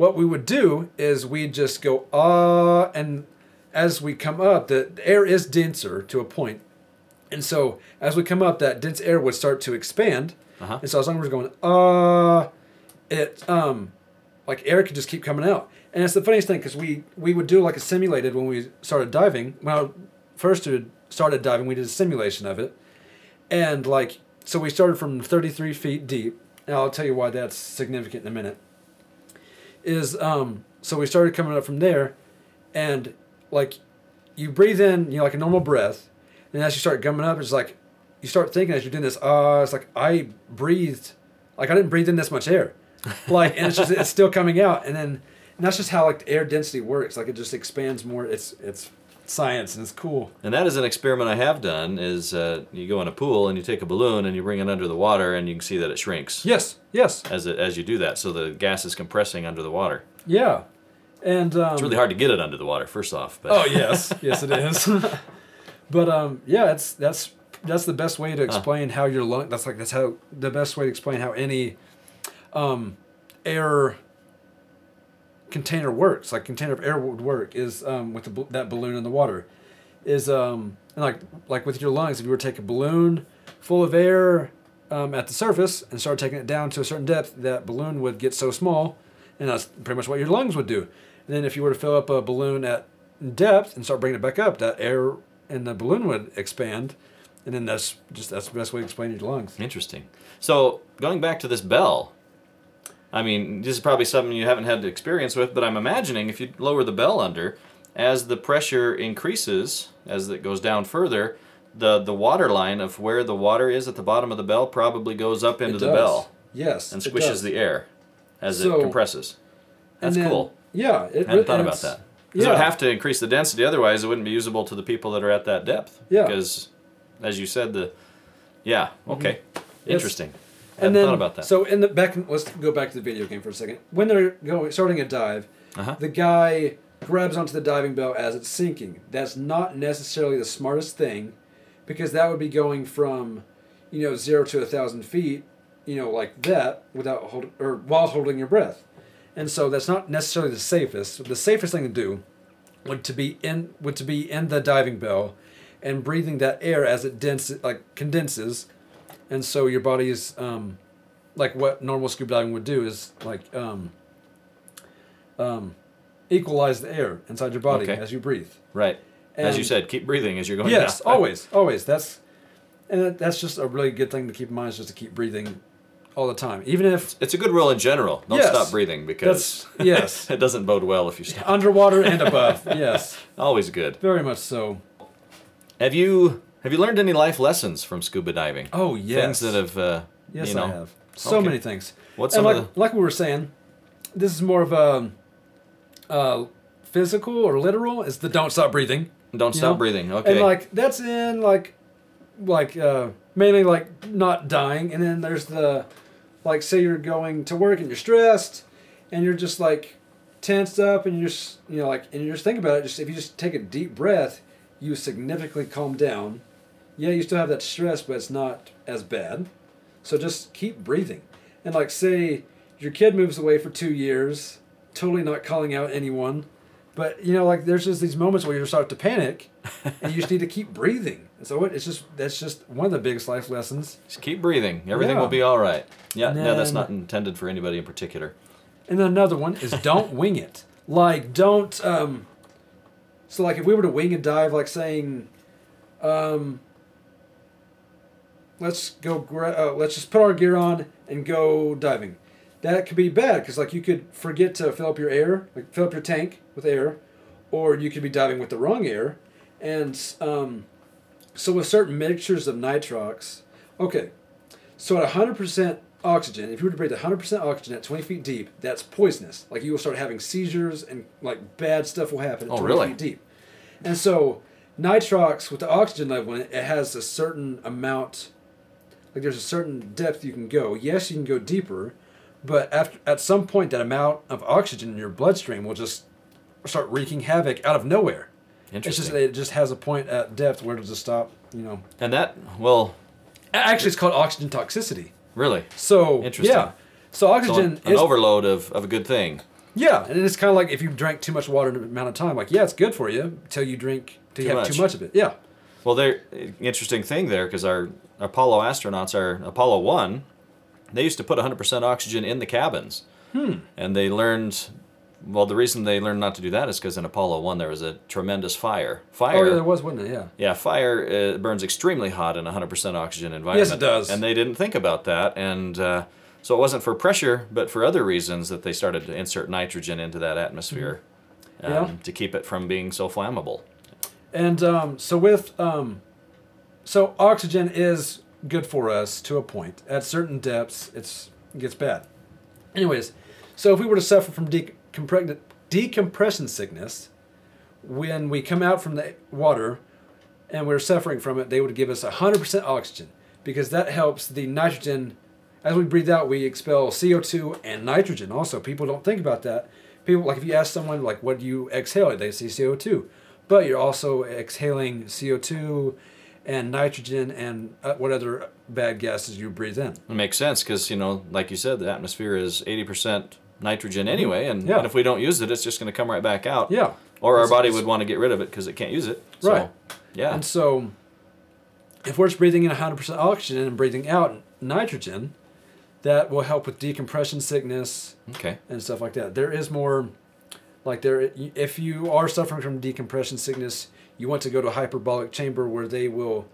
what we would do is we'd just go ah, and as we come up, the air is denser to a point, and so as we come up, that dense air would start to expand, Uh-huh. and so as long as we're going ah, it um, like air could just keep coming out, and it's the funniest thing because we we would do like a simulated when we started diving. When I first started diving, we did a simulation of it, and like so we started from 33 feet deep, and I'll tell you why that's significant in a minute. Is um so we started coming up from there, and like you breathe in, you know, like a normal breath, and as you start coming up, it's like you start thinking as you're doing this, ah, it's like I breathed, like I didn't breathe in this much air, like, and it's just it's still coming out, and then and that's just how like the air density works, like it just expands more. It's it's science and it's cool. And that is an experiment I have done. Is uh, you go in a pool and you take a balloon and you bring it under the water and you can see that it shrinks Yes, yes, as it, as you do that. So the gas is compressing under the water. yeah, and um, It's really hard to get it under the water. First off, but Oh yes, yes it is. but um, yeah, it's that's that's the best way to explain how your lung. That's like that's how the best way to explain how any um, air container works. Like container of air would work is um, with the, that balloon in the water. is um and like like with your lungs, if you were to take a balloon full of air um, at the surface and start taking it down to a certain depth, that balloon would get so small, and that's pretty much what your lungs would do. And then if you were to fill up a balloon at depth and start bringing it back up, that air in the balloon would expand, and then that's just that's the best way to explain your lungs. Interesting. So going back to this bell, I mean, this is probably something you haven't had experience with, but I'm imagining if you lower the bell under, as the pressure increases, as it goes down further, the the water line of where the water is at the bottom of the bell probably goes up into the bell Yes, and squishes the air as So- it compresses. That's then- cool. Yeah, it, I hadn't thought about that. Because Yeah, it would have to increase the density, otherwise it wouldn't be usable to the people that are at that depth. Yeah. Because, as you said, the yeah, okay, interesting. I and then thought about that. so in the back. Let's go back to the video game for a second. When they're going starting a dive, Uh-huh. the guy grabs onto the diving bell as it's sinking. That's not necessarily the smartest thing, because that would be going from, you know, zero to a thousand feet, you know, like that without hold or while holding your breath, and so that's not necessarily the safest. The safest thing to do would to be in would to be in the diving bell, and breathing that air as it dense like condenses, and so your body is um, like what normal scuba diving would do is like um, um, equalize the air inside your body Okay. as you breathe. right, as you and- said, keep breathing as you're going. Yes, down. always, always. That's and that- that's just a really good thing to keep in mind is just to keep breathing all the time, even if It's a good rule in general. Don't Yes. stop breathing because that's yes it doesn't bode well if you stop. underwater and above. Yes, Always good. very much so. Have you have you learned any life lessons from scuba diving? Oh yes, Things that have uh, yes you know. I have so Okay. many things. What's and some like of the like we were saying, this is more of a uh, physical or literal. Is the don't stop breathing. don't stop know? breathing? Okay. And like that's in like like uh mainly like not dying and then there's the like say you're going to work and you're stressed and you're just like tensed up and you're just you know like and you just think about it just if you just take a deep breath you significantly calm down yeah you still have that stress but it's not as bad so just keep breathing and like say your kid moves away for two years totally not calling out anyone but you know like there's just these moments where you start to panic and you just need to keep breathing and so it- it's just that's just one of the biggest life lessons Just keep breathing. Everything Yeah. will be all right. Yeah, And no, that's not intended for anybody in particular. And then another one is don't wing it. Like don't um so like if we were to wing a dive like saying um let's go uh, let's just put our gear on and go diving. That could be bad cuz like you could forget to fill up your air, like fill up your tank with air or you could be diving with the wrong air and um so with certain mixtures of nitrox. Okay. So at 100% oxygen, if you were to breathe 100% oxygen at 20 feet deep, that's poisonous. Like you will start having seizures and like bad stuff will happen at Oh, 20 really? feet deep. And so nitrox with the oxygen level in it, it has a certain amount like there's a certain depth you can go. Yes, you can go deeper, but after at some point that amount of oxygen in your bloodstream will just start wreaking havoc out of nowhere. It's Interesting. just it just has a point at depth where it'll just stop, you know. and that, well, Actually, it's called oxygen toxicity. really, So Interesting. Yeah. So so oxygen an is overload of, of a good thing. yeah, and it's kind of like if you drank too much water in an amount of time. Like yeah, it's good for you until you drink till you have much. too much of it. Yeah. Well, there, interesting thing there because our Apollo astronauts, our Apollo One, they used to put 100% oxygen in the cabins, Hmm. and they learned. Well, the reason they learned not to do that is because in Apollo One there was a tremendous fire. Fire. Oh yeah, there was, wasn't it? Yeah. Yeah, fire uh, burns extremely hot in a 100% oxygen environment. Yes, it does. And they didn't think about that. And uh, so it wasn't for pressure, but for other reasons that they started to insert nitrogen into that atmosphere um, Yeah. to keep it from being so flammable. And um, so with um, so oxygen is good for us to a point. At certain depths, it's it gets bad. Anyways, so if we were to suffer from decompre- decompression sickness, when we come out from the water and we're suffering from it, they would give us 100% oxygen because that helps the nitrogen. As we breathe out, we expel CO2 and nitrogen. Also, people don't think about that. People like if you ask someone like, "What do you exhale?" They say CO2, but you're also exhaling CO2 and nitrogen and uh, what other bad gases you breathe in. It makes sense because, you know, like you said, the atmosphere is 80% nitrogen anyway. And. Yeah. and if we don't use it, it's just going to come right back out. Yeah. Or our It's- body it's- would want to get rid of it because it can't use it. So, Right. Yeah. And so, if we're just breathing in 100% oxygen and breathing out nitrogen, that will help with decompression sickness Okay. and stuff like that. There is more, like there, if you are suffering from decompression sickness, you want to go to a hyperbolic chamber where they will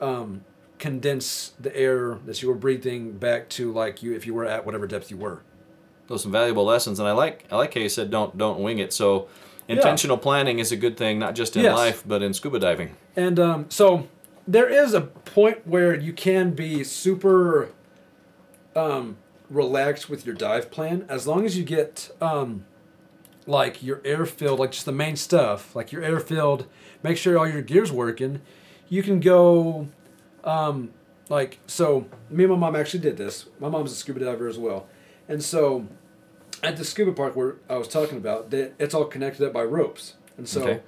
um, condense the air that you were breathing back to like you if you were at whatever depth you were. Those are some valuable lessons, and I like I like how you said don't don't wing it. So intentional planning is a good thing, not just in Yes. life but in scuba diving. And um, so there is a point where you can be super um, relaxed with your dive plan as long as you get um, like your air filled, like just the main stuff, like your air filled, make sure all your gear's working. You can go um, like so. Me and my mom actually did this. My mom's a scuba diver as well, and so at the scuba park where I was talking about, that it's all connected up by ropes, and so Okay.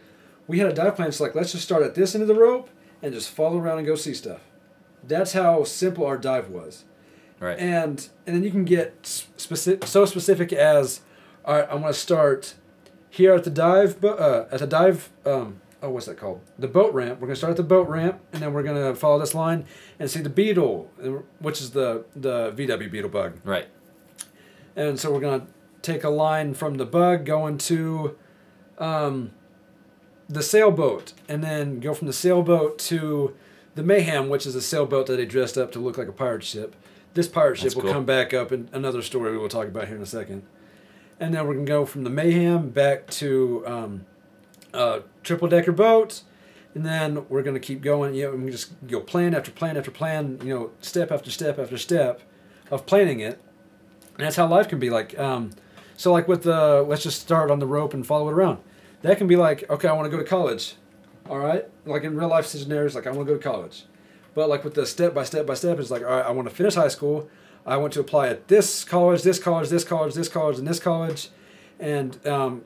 we had a dive plan. It's like let's just start at this end of the rope and just follow around and go see stuff. That's how simple our dive was, Right. and and then you can get specific, so specific as, all right, I'm gonna start here at the dive, but uh, at the dive, um, oh, what's that called? The boat ramp. We're gonna start at the boat ramp, and then we're gonna follow this line and see the beetle, which is the the VW beetle bug. right. And so we're gonna take a line from the bug going to um, the sailboat, and then go from the sailboat to the mayhem, which is a sailboat that they dressed up to look like a pirate ship. This pirate ship That's will cool. come back up in another story we will talk about here in a second. And then we're gonna go from the mayhem back to um, a triple decker boat. And then we're gonna keep going. You know, we just go plan after plan after plan. You know, step after step after step of planning it. And that's how life can be like. Um, so like with the let's just start on the rope and follow it around. That can be like, okay, I want to go to college. All right, like in real life scenarios, like I want to go to college. But like with the step by step by step, it's like, all right, I want to finish high school. I want to apply at this college, this college, this college, this college, and this college, and um,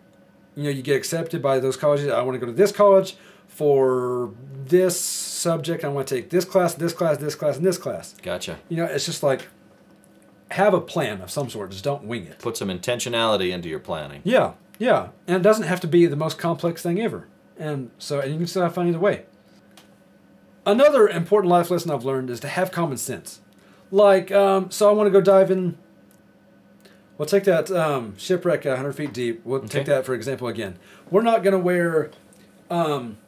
you know you get accepted by those colleges. I want to go to this college for this subject. I want to take this class, this class, this class, and this class. Gotcha. You know, it's just like have a plan of some sort. Just don't wing it. Put some intentionality into your planning. Yeah, yeah, and it doesn't have to be the most complex thing ever. And so, and you can still have fun either way. Another important life lesson I've learned is to have common sense. Like, um, so I want to go dive in. We'll take that um, shipwreck at 100 feet deep. We'll take that for example again. We're not going to wear, um,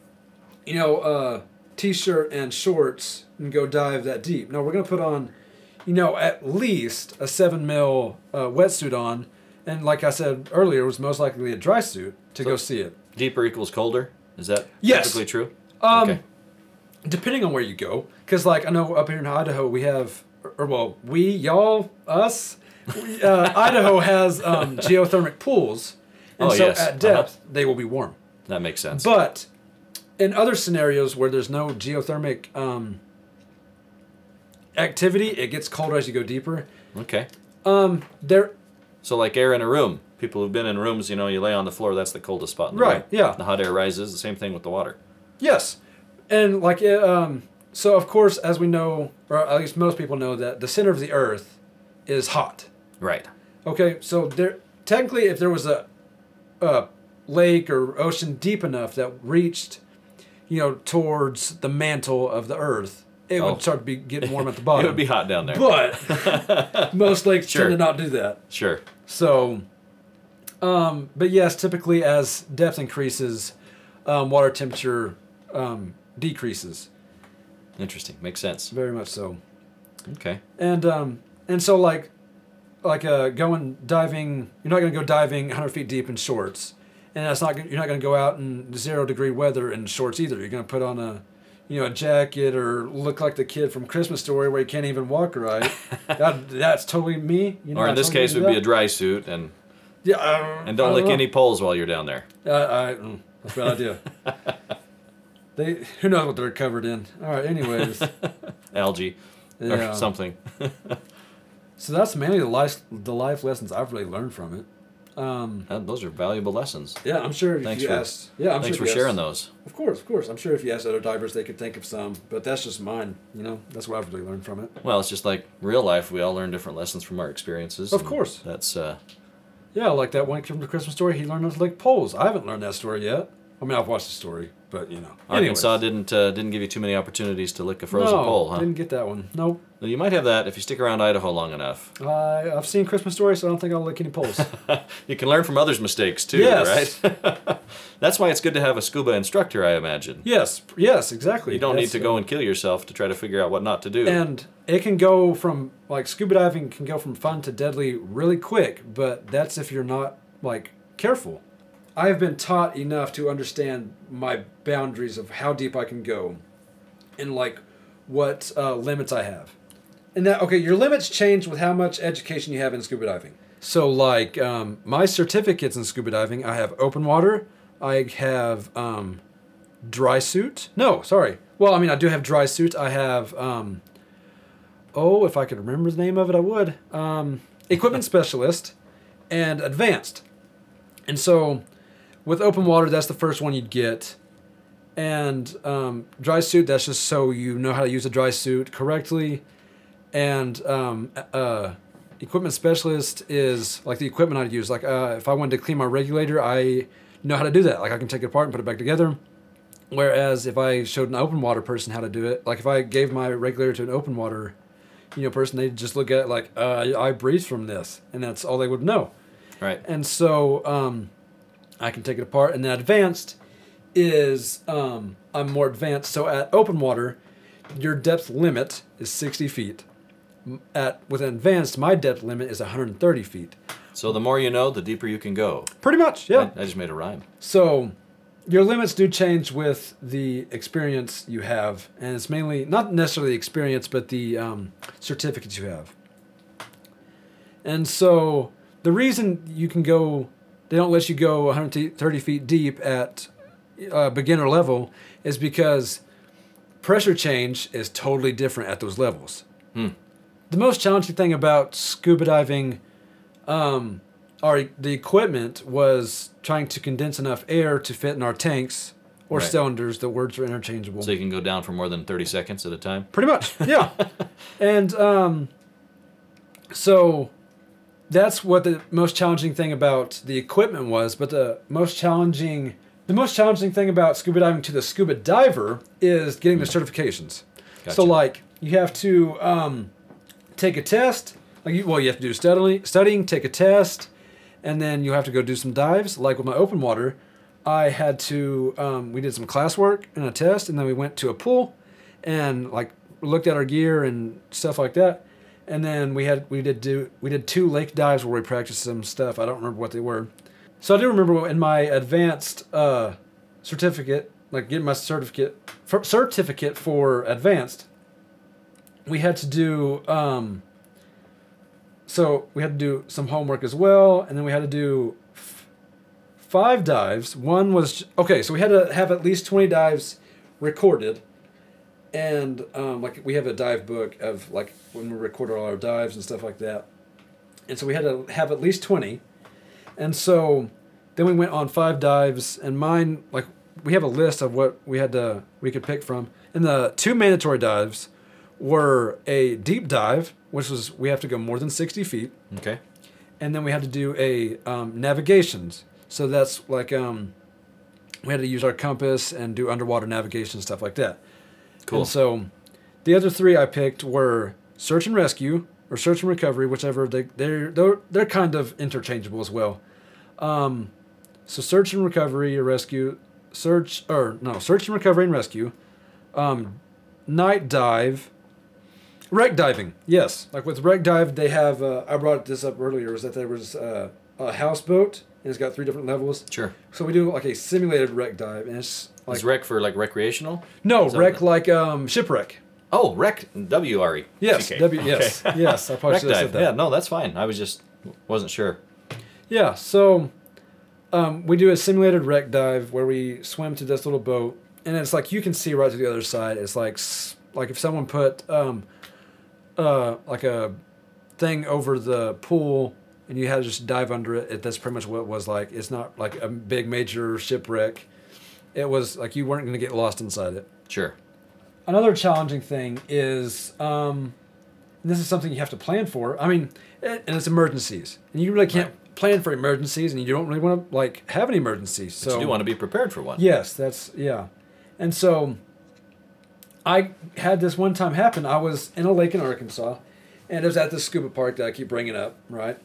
you know, uh, t-shirt and shorts and go dive that deep. No, we're going to put on, you know, at least a seven mil uh, wetsuit on, and like I said earlier, it was most likely a dry suit to go see it. Deeper equals colder. Is that Yes. typically true? Um, okay. depending on where you go because like i know up here in idaho we have or well we y'all us uh, idaho has um, geothermic pools and Oh, so yes. at depth they will be warm That makes sense. but in other scenarios where there's no geothermic um, activity it gets colder as you go deeper okay. um, there So like air in a room. People who've been in rooms, you know, you lay on the floor. That's the coldest spot in the Right, room. yeah. The hot air rises. The same thing with the water. Yes, and like uh, um, so, of course, as we know, or at least most people know, that the center of the Earth is hot. Right. Okay, so there technically, if there was a, a lake or ocean deep enough that reached, you know, towards the mantle of the Earth, it Oh. would start to be getting warm at the bottom. It would be hot down there. but most lakes Sure. tend to not do that. Sure. So, um, but yes, typically as depth increases, um, water temperature um, decreases. Interesting. Makes sense. Very much so. Okay. And um, and so like like uh, going diving, you're not going to go diving 100 feet deep in shorts, and that's not you're not going to go out in zero degree weather in shorts either. You're going to put on a you know a jacket or look like the kid from Christmas Story where you can't even walk right. that, that's totally me. You know, or I in this totally case, do would be a dry suit and yeah. uh, and don't lick know. any poles while you're down there. I, I, mm, that's a bad idea. they who knows what they're covered in. All right. Anyways, Algae yeah. or something. So that's mainly the life the life lessons I've really learned from it. Um, Uh, Those are valuable lessons. yeah, I'm sure Thanks you for- asked. Yeah, I'm Thanks sure for sharing asked- those. Of course, of course. I'm sure if you asked other divers, they could think of some. But that's just mine. You know, that's what I've really learned from it. Well, it's just like real life. We all learn different lessons from our experiences. Of course. That's uh, Yeah, like that one from the Christmas story. He learned how to lick poles. I haven't learned that story yet. I mean, I've watched the story, but you know. Arkansas didn't uh, didn't give you too many opportunities to lick a frozen no, pole, huh? I didn't get that one. Nope. Well, you might have that if you stick around Idaho long enough. I I've seen Christmas stories, so I don't think I'll lick any poles. You can learn from others' mistakes too, Yes. right? That's why it's good to have a scuba instructor, I imagine. yes, yes, exactly. You don't need to uh, go and kill yourself to try to figure out what not to do. And it can go from like scuba diving can go from fun to deadly really quick, but that's if you're not like careful. I have been taught enough to understand my boundaries of how deep I can go, and like what uh, limits I have. And that okay, your limits change with how much education you have in scuba diving. So like um, my certificates in scuba diving, I have open water, I have um, dry suit. No, sorry. Well, I mean, I do have dry suit. I have, um, oh, if I could remember the name of it, I would. Um, equipment specialist and advanced. And so with open water, that's the first one you'd get. And um, dry suit, that's just so you know how to use a dry suit correctly. And um, uh, equipment specialist is like the equipment I'd use. Like uh, if I wanted to clean my regulator, I know how to do that. Like I can take it apart and put it back together. Whereas if I showed an open water person how to do it, like if I gave my regulator to an open water, you know, person, they'd just look at it like, uh, I breathe from this, and that's all they would know. right. And so um, I can take it apart. And then advanced is um, I'm more advanced. So at open water, your depth limit is 60 feet. At with advanced, my depth limit is 130 feet. So the more you know, the deeper you can go. Pretty much, yeah. I, I just made a rhyme. So your limits do change with the experience you have, and it's mainly not necessarily the experience, but the um, certificates you have. And so the reason you can go, they don't let you go 130 feet deep at uh, beginner level is because pressure change is totally different at those levels. Hmm. The most challenging thing about scuba diving um, our the equipment was trying to condense enough air to fit in our tanks or Right. cylinders. The words are interchangeable. So you can go down for more than 30 seconds at a time. Pretty much, yeah. and um, so that's what the most challenging thing about the equipment was. But the most challenging, the most challenging thing about scuba diving to the scuba diver is getting the certifications. So like you have to um, take a test. Like you, well, you have to do studying, studying, take a test, and then you have to go do some dives. Like with my open water, I had to. Um, we did some classwork and a test, and then we went to a pool, and like looked at our gear and stuff like that. And then we had we did do we did two lake dives where we practiced some stuff. I don't remember what they were. So I do remember in my advanced uh, certificate, like getting my certificate for, certificate for advanced, we had to do. Um, so we had to do some homework as well, and then we had to do f- five dives. One was okay, so we had to have at least twenty dives recorded, and um, like we have a dive book of like when we record all our dives and stuff like that, and so we had to have at least twenty, and so then we went on five dives, and mine like we have a list of what we had to we could pick from, and the two mandatory dives were a deep dive, which was we have to go more than sixty feet Okay. and then we had to do a um, navigations. So that's like um, we had to use our compass and do underwater navigation stuff like that. Cool. And so the other three I picked were search and rescue or search and recovery, whichever they they're they're, they're kind of interchangeable as well. Um, so search and recovery or rescue, search or no search and recovery and rescue, um, night dive, wreck diving. Yes, like with wreck dive, they have. Uh, I brought this up earlier. Is that there was uh, a houseboat and it's got three different levels. Sure. So we do like a simulated wreck dive, and it's like Is rec for like recreational? no is that wreck what like um, shipwreck. Oh, wreck W R E. Yes, C K. W. Yes, Okay. yes. I probably should have dive. said that. Yeah, no, that's fine. I was just wasn't sure. Yeah, so um, we do a simulated wreck dive where we swim to this little boat, and it's like you can see right to the other side. It's like s- like if someone put um, uh, like a thing over the pool and you had to just dive under it. it. That's pretty much what it was like. It's not like a big major shipwreck. It was like you weren't going to get lost inside it. Sure. Another challenging thing is, um, this is something you have to plan for. I mean, and and it's emergencies, and you really can't. plan for emergencies, and you don't really want to like have an emergency. So But you do want to be prepared for one. Yes, that's yeah. And so I had this one time happen. I was in a lake in Arkansas and it was at this scuba park that I keep bringing up, right?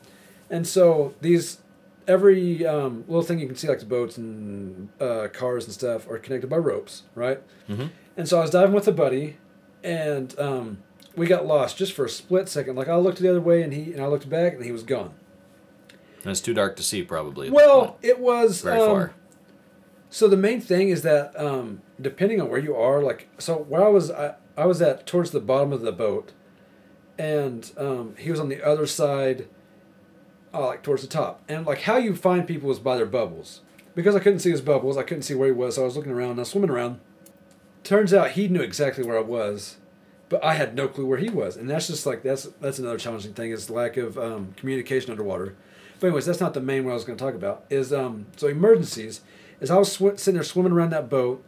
And so these every um, little thing you can see like the boats and uh, cars and stuff are connected by ropes, right? Mhm. And so I was diving with a buddy and um, we got lost just for a split second. Like I looked the other way and he and I looked back and he was gone. And it's too dark to see, probably. Well, it was very um, far. So the main thing is that um, depending on where you are, like so where I was, I, I was at towards the bottom of the boat, and um, he was on the other side, uh, like towards the top. And like how you find people is by their bubbles, because I couldn't see his bubbles, I couldn't see where he was. So I was looking around, I was swimming around. Turns out he knew exactly where I was, but I had no clue where he was, and that's just like that's that's another challenging thing is lack of um, communication underwater. But anyways, that's not the main one I was going to talk about. Is um so emergencies. Is I was sw- sitting there swimming around that boat,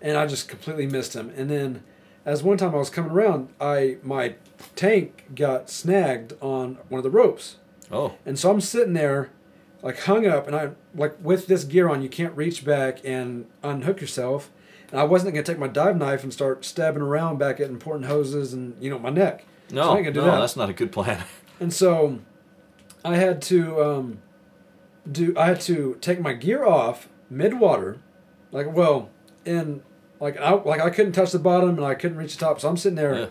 and I just completely missed him. And then, as one time I was coming around, I my tank got snagged on one of the ropes, Oh, and so I'm sitting there, like hung up, and I like with this gear on, you can't reach back and unhook yourself. And I wasn't gonna take my dive knife and start stabbing around back at important hoses and you know my neck. no, so I ain't gonna do no, that. that's not a good plan. And so I had to um, do I had to take my gear off mid water, like well, and like I like I couldn't touch the bottom and I couldn't reach the top, so I'm sitting there,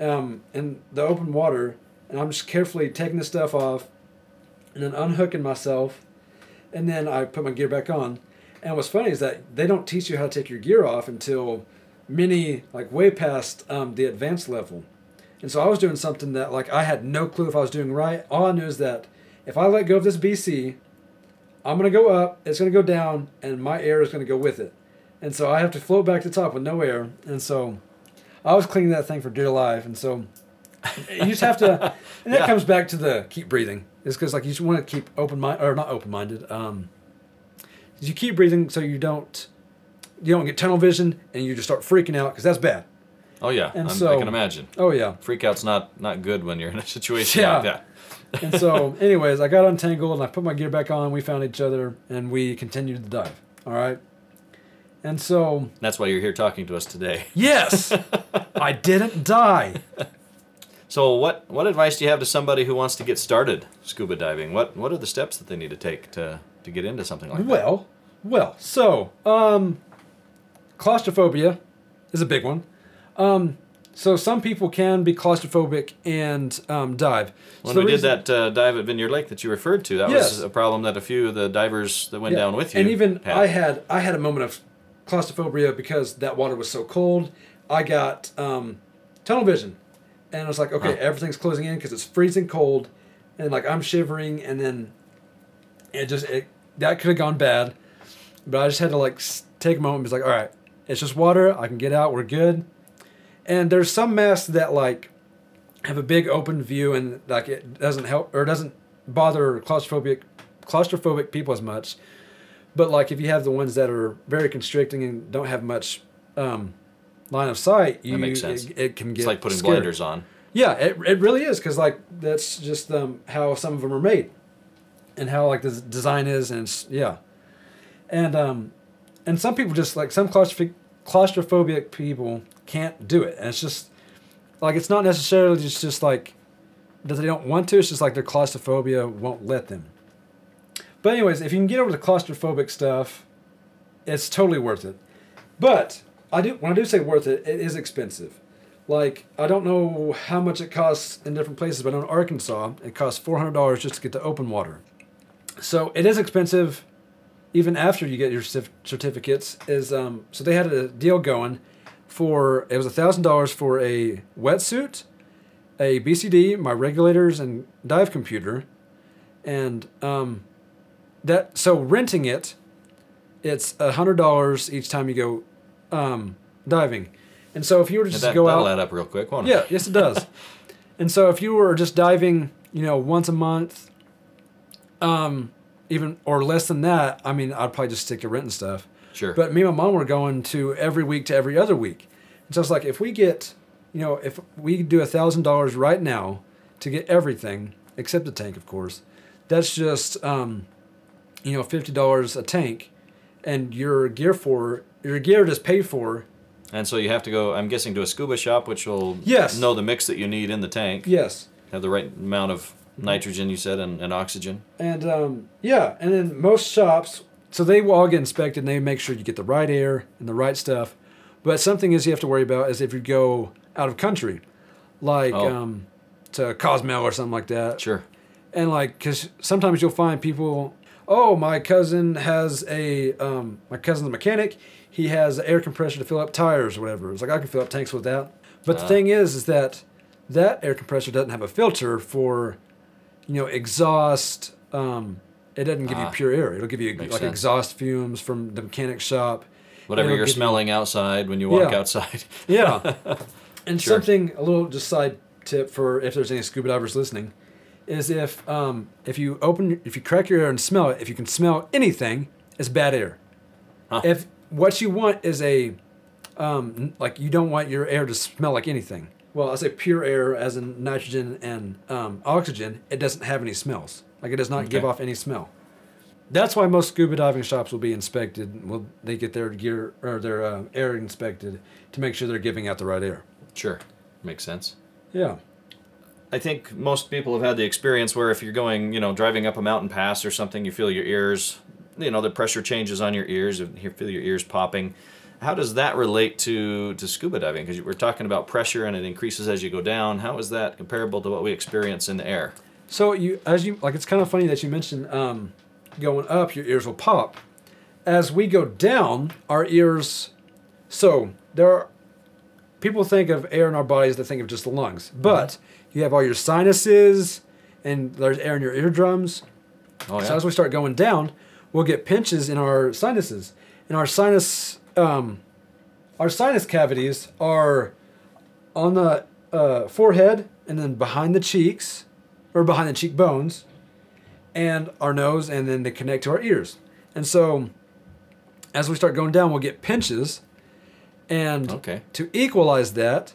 um, in the open water, and I'm just carefully taking the stuff off, and then unhooking myself, and then I put my gear back on. And what's funny is that they don't teach you how to take your gear off until many like way past um, the advanced level. And so I was doing something that like I had no clue if I was doing right. All I knew is that if I let go of this BC, I'm gonna go up, it's gonna go down, and my air is gonna go with it. And so I have to float back to the top with no air. And so I was clinging that thing for dear life. And so you just have to, and that Yeah. comes back to the keep breathing. Is because like you just want to keep open mind or not open minded. Um, you keep breathing so you don't you don't get tunnel vision and you just start freaking out because that's bad. Oh yeah, And I'm- so- I can imagine. Oh yeah. Freakout's not not good when you're in a situation Yeah. like that. And so, anyways, I got untangled and I put my gear back on. We found each other and we continued the dive. All right. And so, That's why you're here talking to us today. yes, I didn't die. So what what advice do you have to somebody who wants to get started scuba diving? What what are the steps that they need to take to to get into something like that? Well, well, so, um, claustrophobia is a big one. Um, so some people can be claustrophobic and um, dive. When So we the did that uh, dive at Vineyard Lake that you referred to, that Yes. was a problem that a few of the divers that went Yeah. down with you And even had. I had I had a moment of claustrophobia because that water was so cold. I got um, tunnel vision, and I was like, okay, Huh. everything's closing in because it's freezing cold, and like I'm shivering, and then it just it that could have gone bad, but I just had to like take a moment and be like, all right, it's just water. I can get out. We're good. And there's some masks that like have a big open view and like it doesn't help or doesn't bother claustrophobic claustrophobic people as much. But like if you have the ones that are very constricting and don't have much um, line of sight, you makes sense. It, it can get it's like putting scary. blinders on. Yeah, it, it really is because like that's just um, how some of them are made, and how like the design is, and yeah, and um, and some people just like some claustrophic claustrophobic people can't do it, and it's just like it's not necessarily just just like that they don't want to. It's just like their claustrophobia won't let them. But anyways, if you can get over the claustrophobic stuff, it's totally worth it. But I do when I do say worth it, it is expensive. Like I don't know how much it costs in different places, but in Arkansas, it costs four hundred dollars just to get to open water. So it is expensive, even after you get your certificates. Is um, so they had a deal going for it was thousand dollars for a wetsuit, a BCD, my regulators and dive computer, and um, that so renting it, it's a hundred dollars each time you go um, diving. And so if you were to just that, go that'll out, add up real quick, won't yeah, it? yes, it does. and so if you were just diving, you know, once a month, um, even or less than that, I mean, I'd probably just stick to renting stuff. Sure. But me and my mom were going to every week to every other week, and so it's like if we get, you know, if we do a thousand dollars right now to get everything except the tank, of course, that's just um, you know fifty dollars a tank, and your gear for your gear is paid for. And so you have to go. I'm guessing to a scuba shop, which will Yes. know the mix that you need in the tank. Yes, Have the right amount of nitrogen, you said, and, and oxygen. and um, yeah, and then most shops, so they will all get inspected and they make sure you get the right air and the right stuff. But something is you have to worry about is if you go out of country, like Oh. um, to Cozumel or something like that. Sure. and like because sometimes you'll find people oh my cousin has a um, my cousin's a mechanic he has an air compressor to fill up tires or whatever it's like i can fill up tanks with that but the Ah. thing is is that that air compressor doesn't have a filter for you know exhaust um, it doesn't give Ah. you pure air it'll give you like sense. exhaust fumes from the mechanic shop Whatever you're give you- smelling outside when you walk Yeah. outside. Yeah. and Sure. something a little just side tip for if there's any scuba divers listening is if um, if you open if you crack your air and smell it, if you can smell anything, it's bad air. Huh. If what you want is a um, like you don't want your air to smell like anything. Well, I say pure air as in nitrogen and um, oxygen. It doesn't have any smells. Like it does not give off any smell. That's why most scuba diving shops will be inspected. Will they get their gear or their uh, air inspected to make sure they're giving out the right air? Sure. Makes sense. Yeah. I think most people have had the experience where if you're going, you know, driving up a mountain pass or something, you feel your ears, you know, the pressure changes on your ears, and you feel your ears popping. How does that relate to, to scuba diving? Because we're talking about pressure and it increases as you go down. How is that comparable to what we experience in the air? So you, as you like, it's kind of funny that you mentioned um, going up, your ears will pop. As we go down, our ears. So there are people think of air in our bodies. They think of just the lungs, but you have all your sinuses, and there's air in your eardrums. Oh, So as we start going down, we'll get pinches in our sinuses, and our sinus, um, our sinus cavities are on the uh, forehead and then behind the cheeks, or behind the cheekbones, and our nose, and then they connect to our ears. And so, as we start going down, we'll get pinches, and Okay. to equalize that,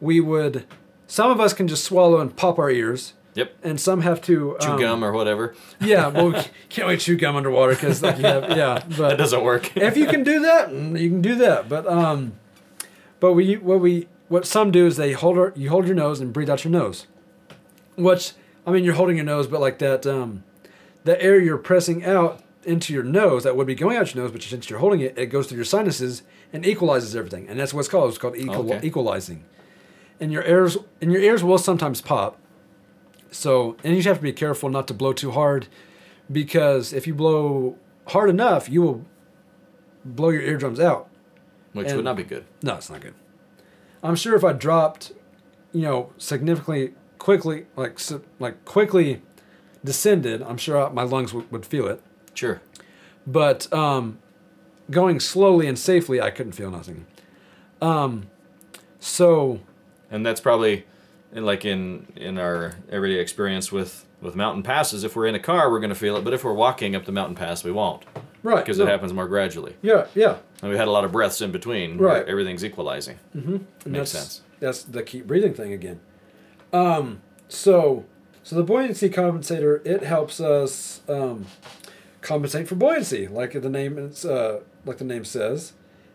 we would. Some of us can just swallow and pop our ears, Yep. and some have to Chew um, gum or whatever. yeah, well, we can't really chew gum underwater because like you have yeah, That doesn't work. if you can do that, mm, you can do that. But um, but we what we what some do is they hold our, you hold your nose and breathe out your nose, which I mean you're holding your nose, but like that um, the air you're pressing out into your nose that would be going out your nose, but since you're holding it, it goes through your sinuses and equalizes everything, and that's what's called. It's called equal, Okay. equalizing. And your ears and your ears will sometimes pop. So and you have to be careful not to blow too hard, because if you blow hard enough, you will blow your eardrums out. Which and- would not be good. No, it's not good. I'm sure if I dropped, you know, significantly quickly, like like quickly descended, I'm sure my lungs would, would feel it. Sure. But um, going slowly and safely, I couldn't feel nothing. Um, so and that's probably in- like in in our everyday experience with with mountain passes if we're in a car we're going to feel it but if we're walking up the mountain pass we won't right because no, it happens more gradually Yeah, yeah. and we had a lot of breaths in between Right. everything's equalizing And Makes that's, sense. That's the keep breathing thing again. Um, so, so the buoyancy compensator it helps us um, compensate for buoyancy, like the name it's uh, like the name says,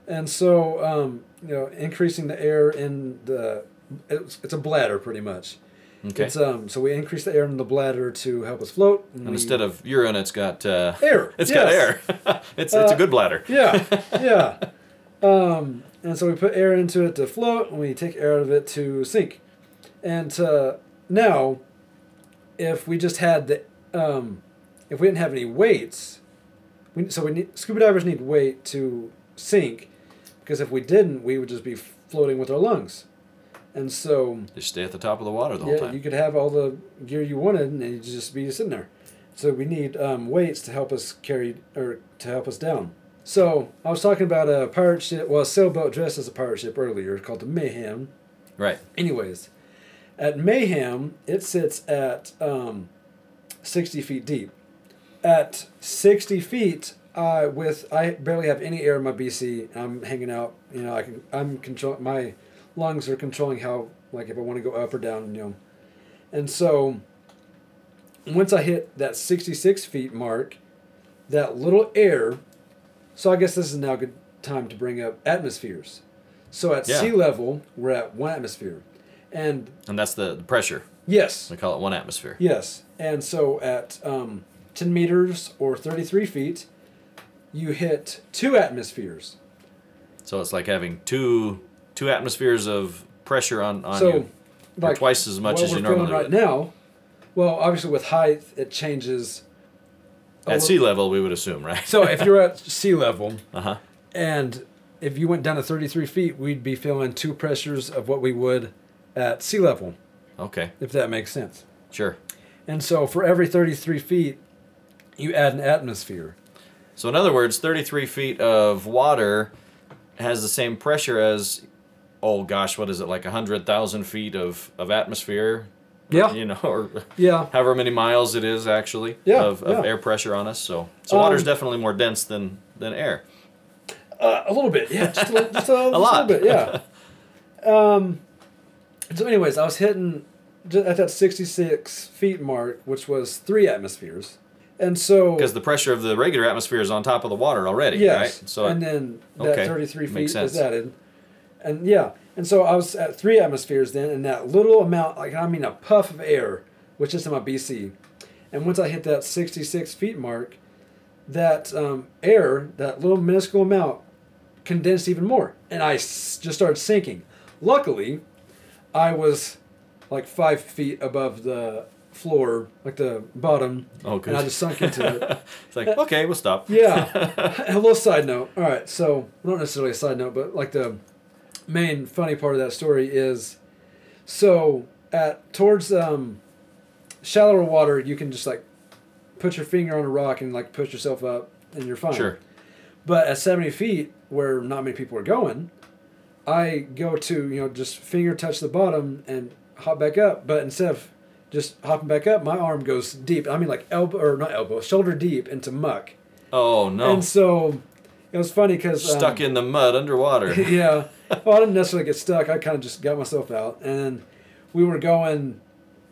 and so um, you know increasing the air in the it's, it's a bladder pretty much. okay It's um so we increase the air in the bladder to help us float. and we- instead of urine it's got uh, air, it's got air it's it's a Uh, good bladder Yeah, yeah. Um, and so we put air into it to float, and we take air out of it to sink. And uh, now, if we just had the, um, if we didn't have any weights, we, so we need scuba divers need weight to sink, because if we didn't, we would just be floating with our lungs. And so, just stay at the top of the water the whole yeah, time you could have all the gear you wanted, and you'd just be sitting there. So we need um, weights to help us carry or to help us down. So I was talking about a pirate ship, well, a sailboat dressed as a pirate ship earlier, called the Mayhem. right Anyways, at Mayhem, it sits at um, sixty feet deep. At sixty feet, I with I barely have any air in my BC. I'm hanging out. You know, I can I'm control my lungs are controlling how like if I want to go up or down. You know, and so once I hit that 66 feet mark, that little air. So I guess this is now a good time to bring up atmospheres. So at Yeah. sea level, we're at one atmosphere, and And that's the, the pressure. yes, We call it one atmosphere. yes, and so at um, 10 meters or 33 feet, you hit two atmospheres. So it's like having two two atmospheres of pressure on, on so, you. Or twice as much as you normally right would. now. Well, obviously with height, it changes. At sea level, we would assume, right? So if you're at sea level, Uh huh. and if you went down to 33 feet, we'd be feeling two pressures of what we would at sea level, Okay. if that makes sense. Sure. And so for every 33 feet, you add an atmosphere. So in other words, 33 feet of water has the same pressure as, oh gosh, what is it like 100,000 feet of, of atmosphere? Yeah. You know, or Yeah. however many miles it is actually Yeah, of, of yeah. air pressure on us. So so Um, water's definitely more dense than than air. Uh, a little bit, yeah, just a, li- just a, a lot. little bit, yeah. Um, so, anyways, I was hitting at that 66 feet mark, which was three atmospheres. And so, Because the pressure of the regular atmosphere is on top of the water already, yes, right? So and then that okay, 33 feet is added. And yeah, and so I was at three atmospheres then, and that little amount, like I mean a puff of air, which is in my BC. And once I hit that 66 feet mark, that um, air, that little minuscule amount, condensed even more. And I s- just started sinking. Luckily, I was like five feet above the floor, like the bottom, Oh, and I just sunk into it. it's like, okay, we'll stop. Yeah. a little side note. All right. So, not necessarily a side note, but like the main funny part of that story is so at towards um, shallower water, you can just like put your finger on a rock and like push yourself up and you're fine. Sure. But at 70 feet, where not many people are going, I go to, you know, just finger touch the bottom and hop back up. But instead of just hopping back up, my arm goes deep. I mean, like elbow, or not elbow, shoulder deep into muck. Oh, no. And so it was funny because Stuck in the mud underwater. yeah. Well, I didn't necessarily get stuck. I kind of just got myself out, and we were going.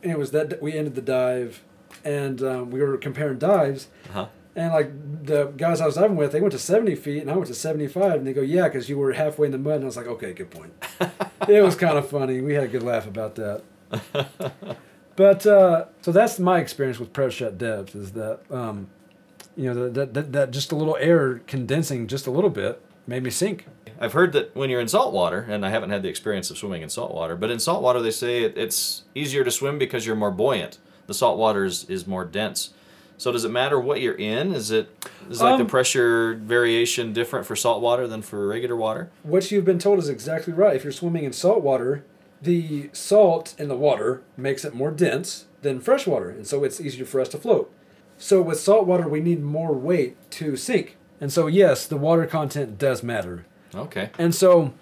And it was that we ended the dive, and um, we were comparing dives. Uh-huh. And like the guys I was diving with, they went to seventy feet, and I went to seventy-five. And they go, "Yeah, because you were halfway in the mud." And I was like, "Okay, good point." it was kind of funny. We had a good laugh about that. but uh, so that's my experience with pressure at depth is that um, you know that, that that just a little air condensing just a little bit made me sink. I've heard that when you're in salt water, and I haven't had the experience of swimming in salt water, but in salt water they say it, it's easier to swim because you're more buoyant. The salt water is, is more dense. So does it matter what you're in? Is it is like the Um, pressure variation different for salt water than for regular water? What you've been told is exactly right. If you're swimming in salt water, the salt in the water makes it more dense than fresh water, and so it's easier for us to float. So with salt water, we need more weight to sink. And so yes, the water content does matter. Okay. And so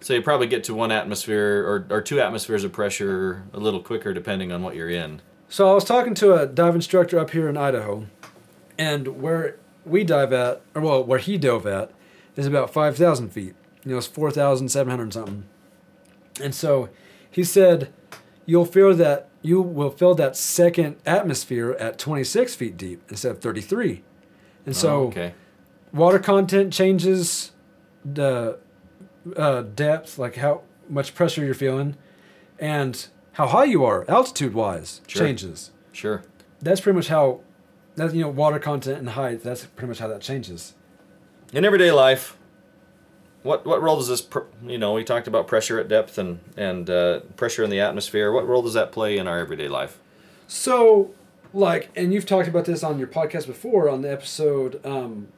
So you probably get to one atmosphere or, or two atmospheres of pressure a little quicker depending on what you're in. So I was talking to a dive instructor up here in Idaho, and where we dive at, or well, where he dove at, is about five thousand feet. You know, it's four thousand seven hundred something. And so, he said, you'll feel that you will fill that second atmosphere at twenty six feet deep instead of thirty three. And so, Oh, okay. water content changes the uh, depth, like how much pressure you're feeling, and how high you are, altitude wise, Sure. changes. Sure. That's pretty much how that you know water content and height. That's pretty much how that changes. In everyday life, what what role does this pr- you know we talked about pressure at depth and and uh, pressure in the atmosphere. What role does that play in our everyday life? So, like, and you've talked about this on your podcast before on the episode um,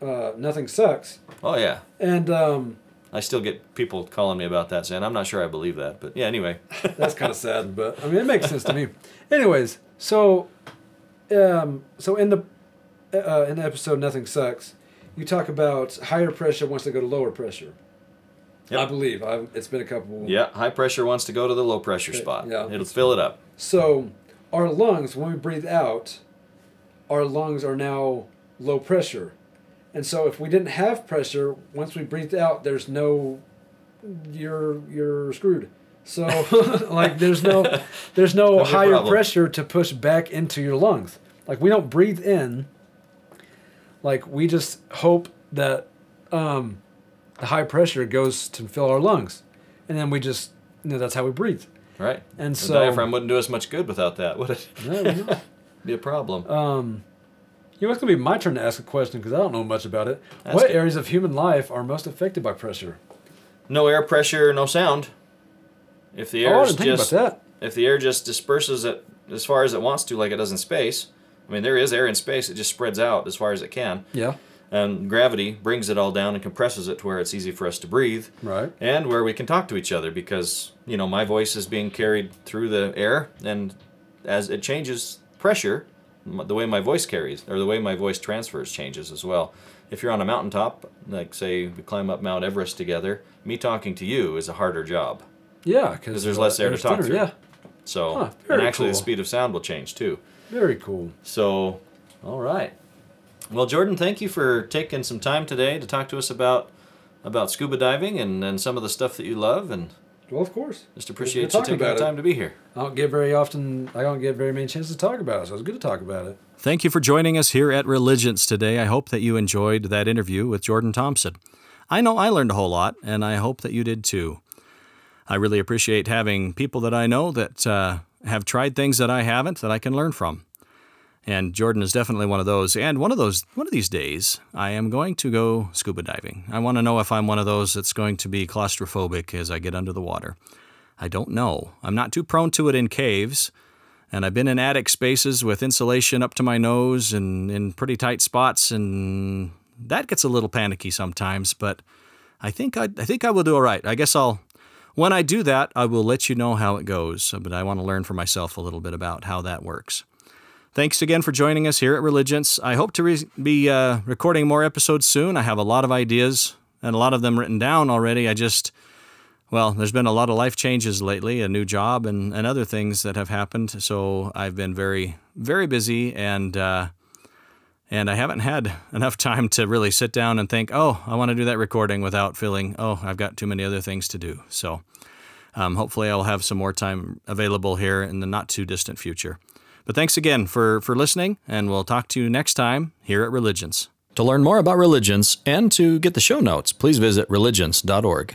uh, "Nothing Sucks," Oh yeah, and um, I still get people calling me about that saying I'm not sure I believe that, but yeah. Anyway, that's kind of sad, but I mean it makes sense to me. Anyways, so um, so in the uh, in the episode "Nothing Sucks," you talk about higher pressure wants to go to lower pressure. Yep. I believe I've, it's been a couple. yeah, high pressure wants to go to the low pressure Okay, spot. yeah. It'll fill it up. So our lungs, when we breathe out, our lungs are now low pressure. And so if we didn't have pressure, once we breathed out, there's no you're you're screwed. So like there's no there's no higher problem. pressure to push back into your lungs. Like we don't breathe in. Like we just hope that um, the high pressure goes to fill our lungs, and then we just you know that's how we breathe. Right. And the so- diaphragm wouldn't do us much good without that, would it? No. Be a problem. Um, you know, it's gonna be my turn to ask a question because I don't know much about it. Ask what it. areas of human life are most affected by pressure? no air pressure, no sound. If the air oh, just if the air just disperses it as far as it wants to, like it does in space. I mean, there is air in space; it just spreads out as far as it can, Yeah. and gravity brings it all down and compresses it to where it's easy for us to breathe, Right. and where we can talk to each other because you know my voice is being carried through the air, and as it changes pressure, the way my voice carries or the way my voice transfers changes as well. If you're on a mountaintop, like say we climb up Mount Everest together, me talking to you is a harder job. Yeah, because there's less air to talk through. Yeah. So, Huh, and actually the speed of sound will change too. Very cool. So, all right. Well, Jordan, thank you for taking some time today to talk to us about about scuba diving and, and some of the stuff that you love, and Well, of course. just appreciate you talking taking the about it. time to be here. I don't get very often. I don't get very many chances to talk about it, so it's good to talk about it. Thank you for joining us here at Religions today. I hope that you enjoyed that interview with Jordan Thompson. I know I learned a whole lot, and I hope that you did too. I really appreciate having people that I know that uh, have tried things that I haven't that I can learn from. And Jordan is definitely one of those. And one of those, one of these days, I am going to go scuba diving. I want to know if I'm one of those that's going to be claustrophobic as I get under the water. I don't know. I'm not too prone to it in caves, and I've been in attic spaces with insulation up to my nose and in pretty tight spots, and that gets a little panicky sometimes. But I think I, I think I will do all right. I guess I'll. When I do that, I will let you know how it goes. But I want to learn for myself a little bit about how that works. Thanks again for joining us here at Religions. I hope to re- be uh, recording more episodes soon. I have a lot of ideas and a lot of them written down already. I just well, there's been a lot of life changes lately, a new job and, and other things that have happened. So I've been very, very busy and uh, and I haven't had enough time to really sit down and think, oh, I want to do that recording without feeling, oh, I've got too many other things to do. So um, hopefully I'll have some more time available here in the not too distant future. But thanks again for, for listening, and we'll talk to you next time here at Religions. To learn more about religions and to get the show notes, please visit religions.org.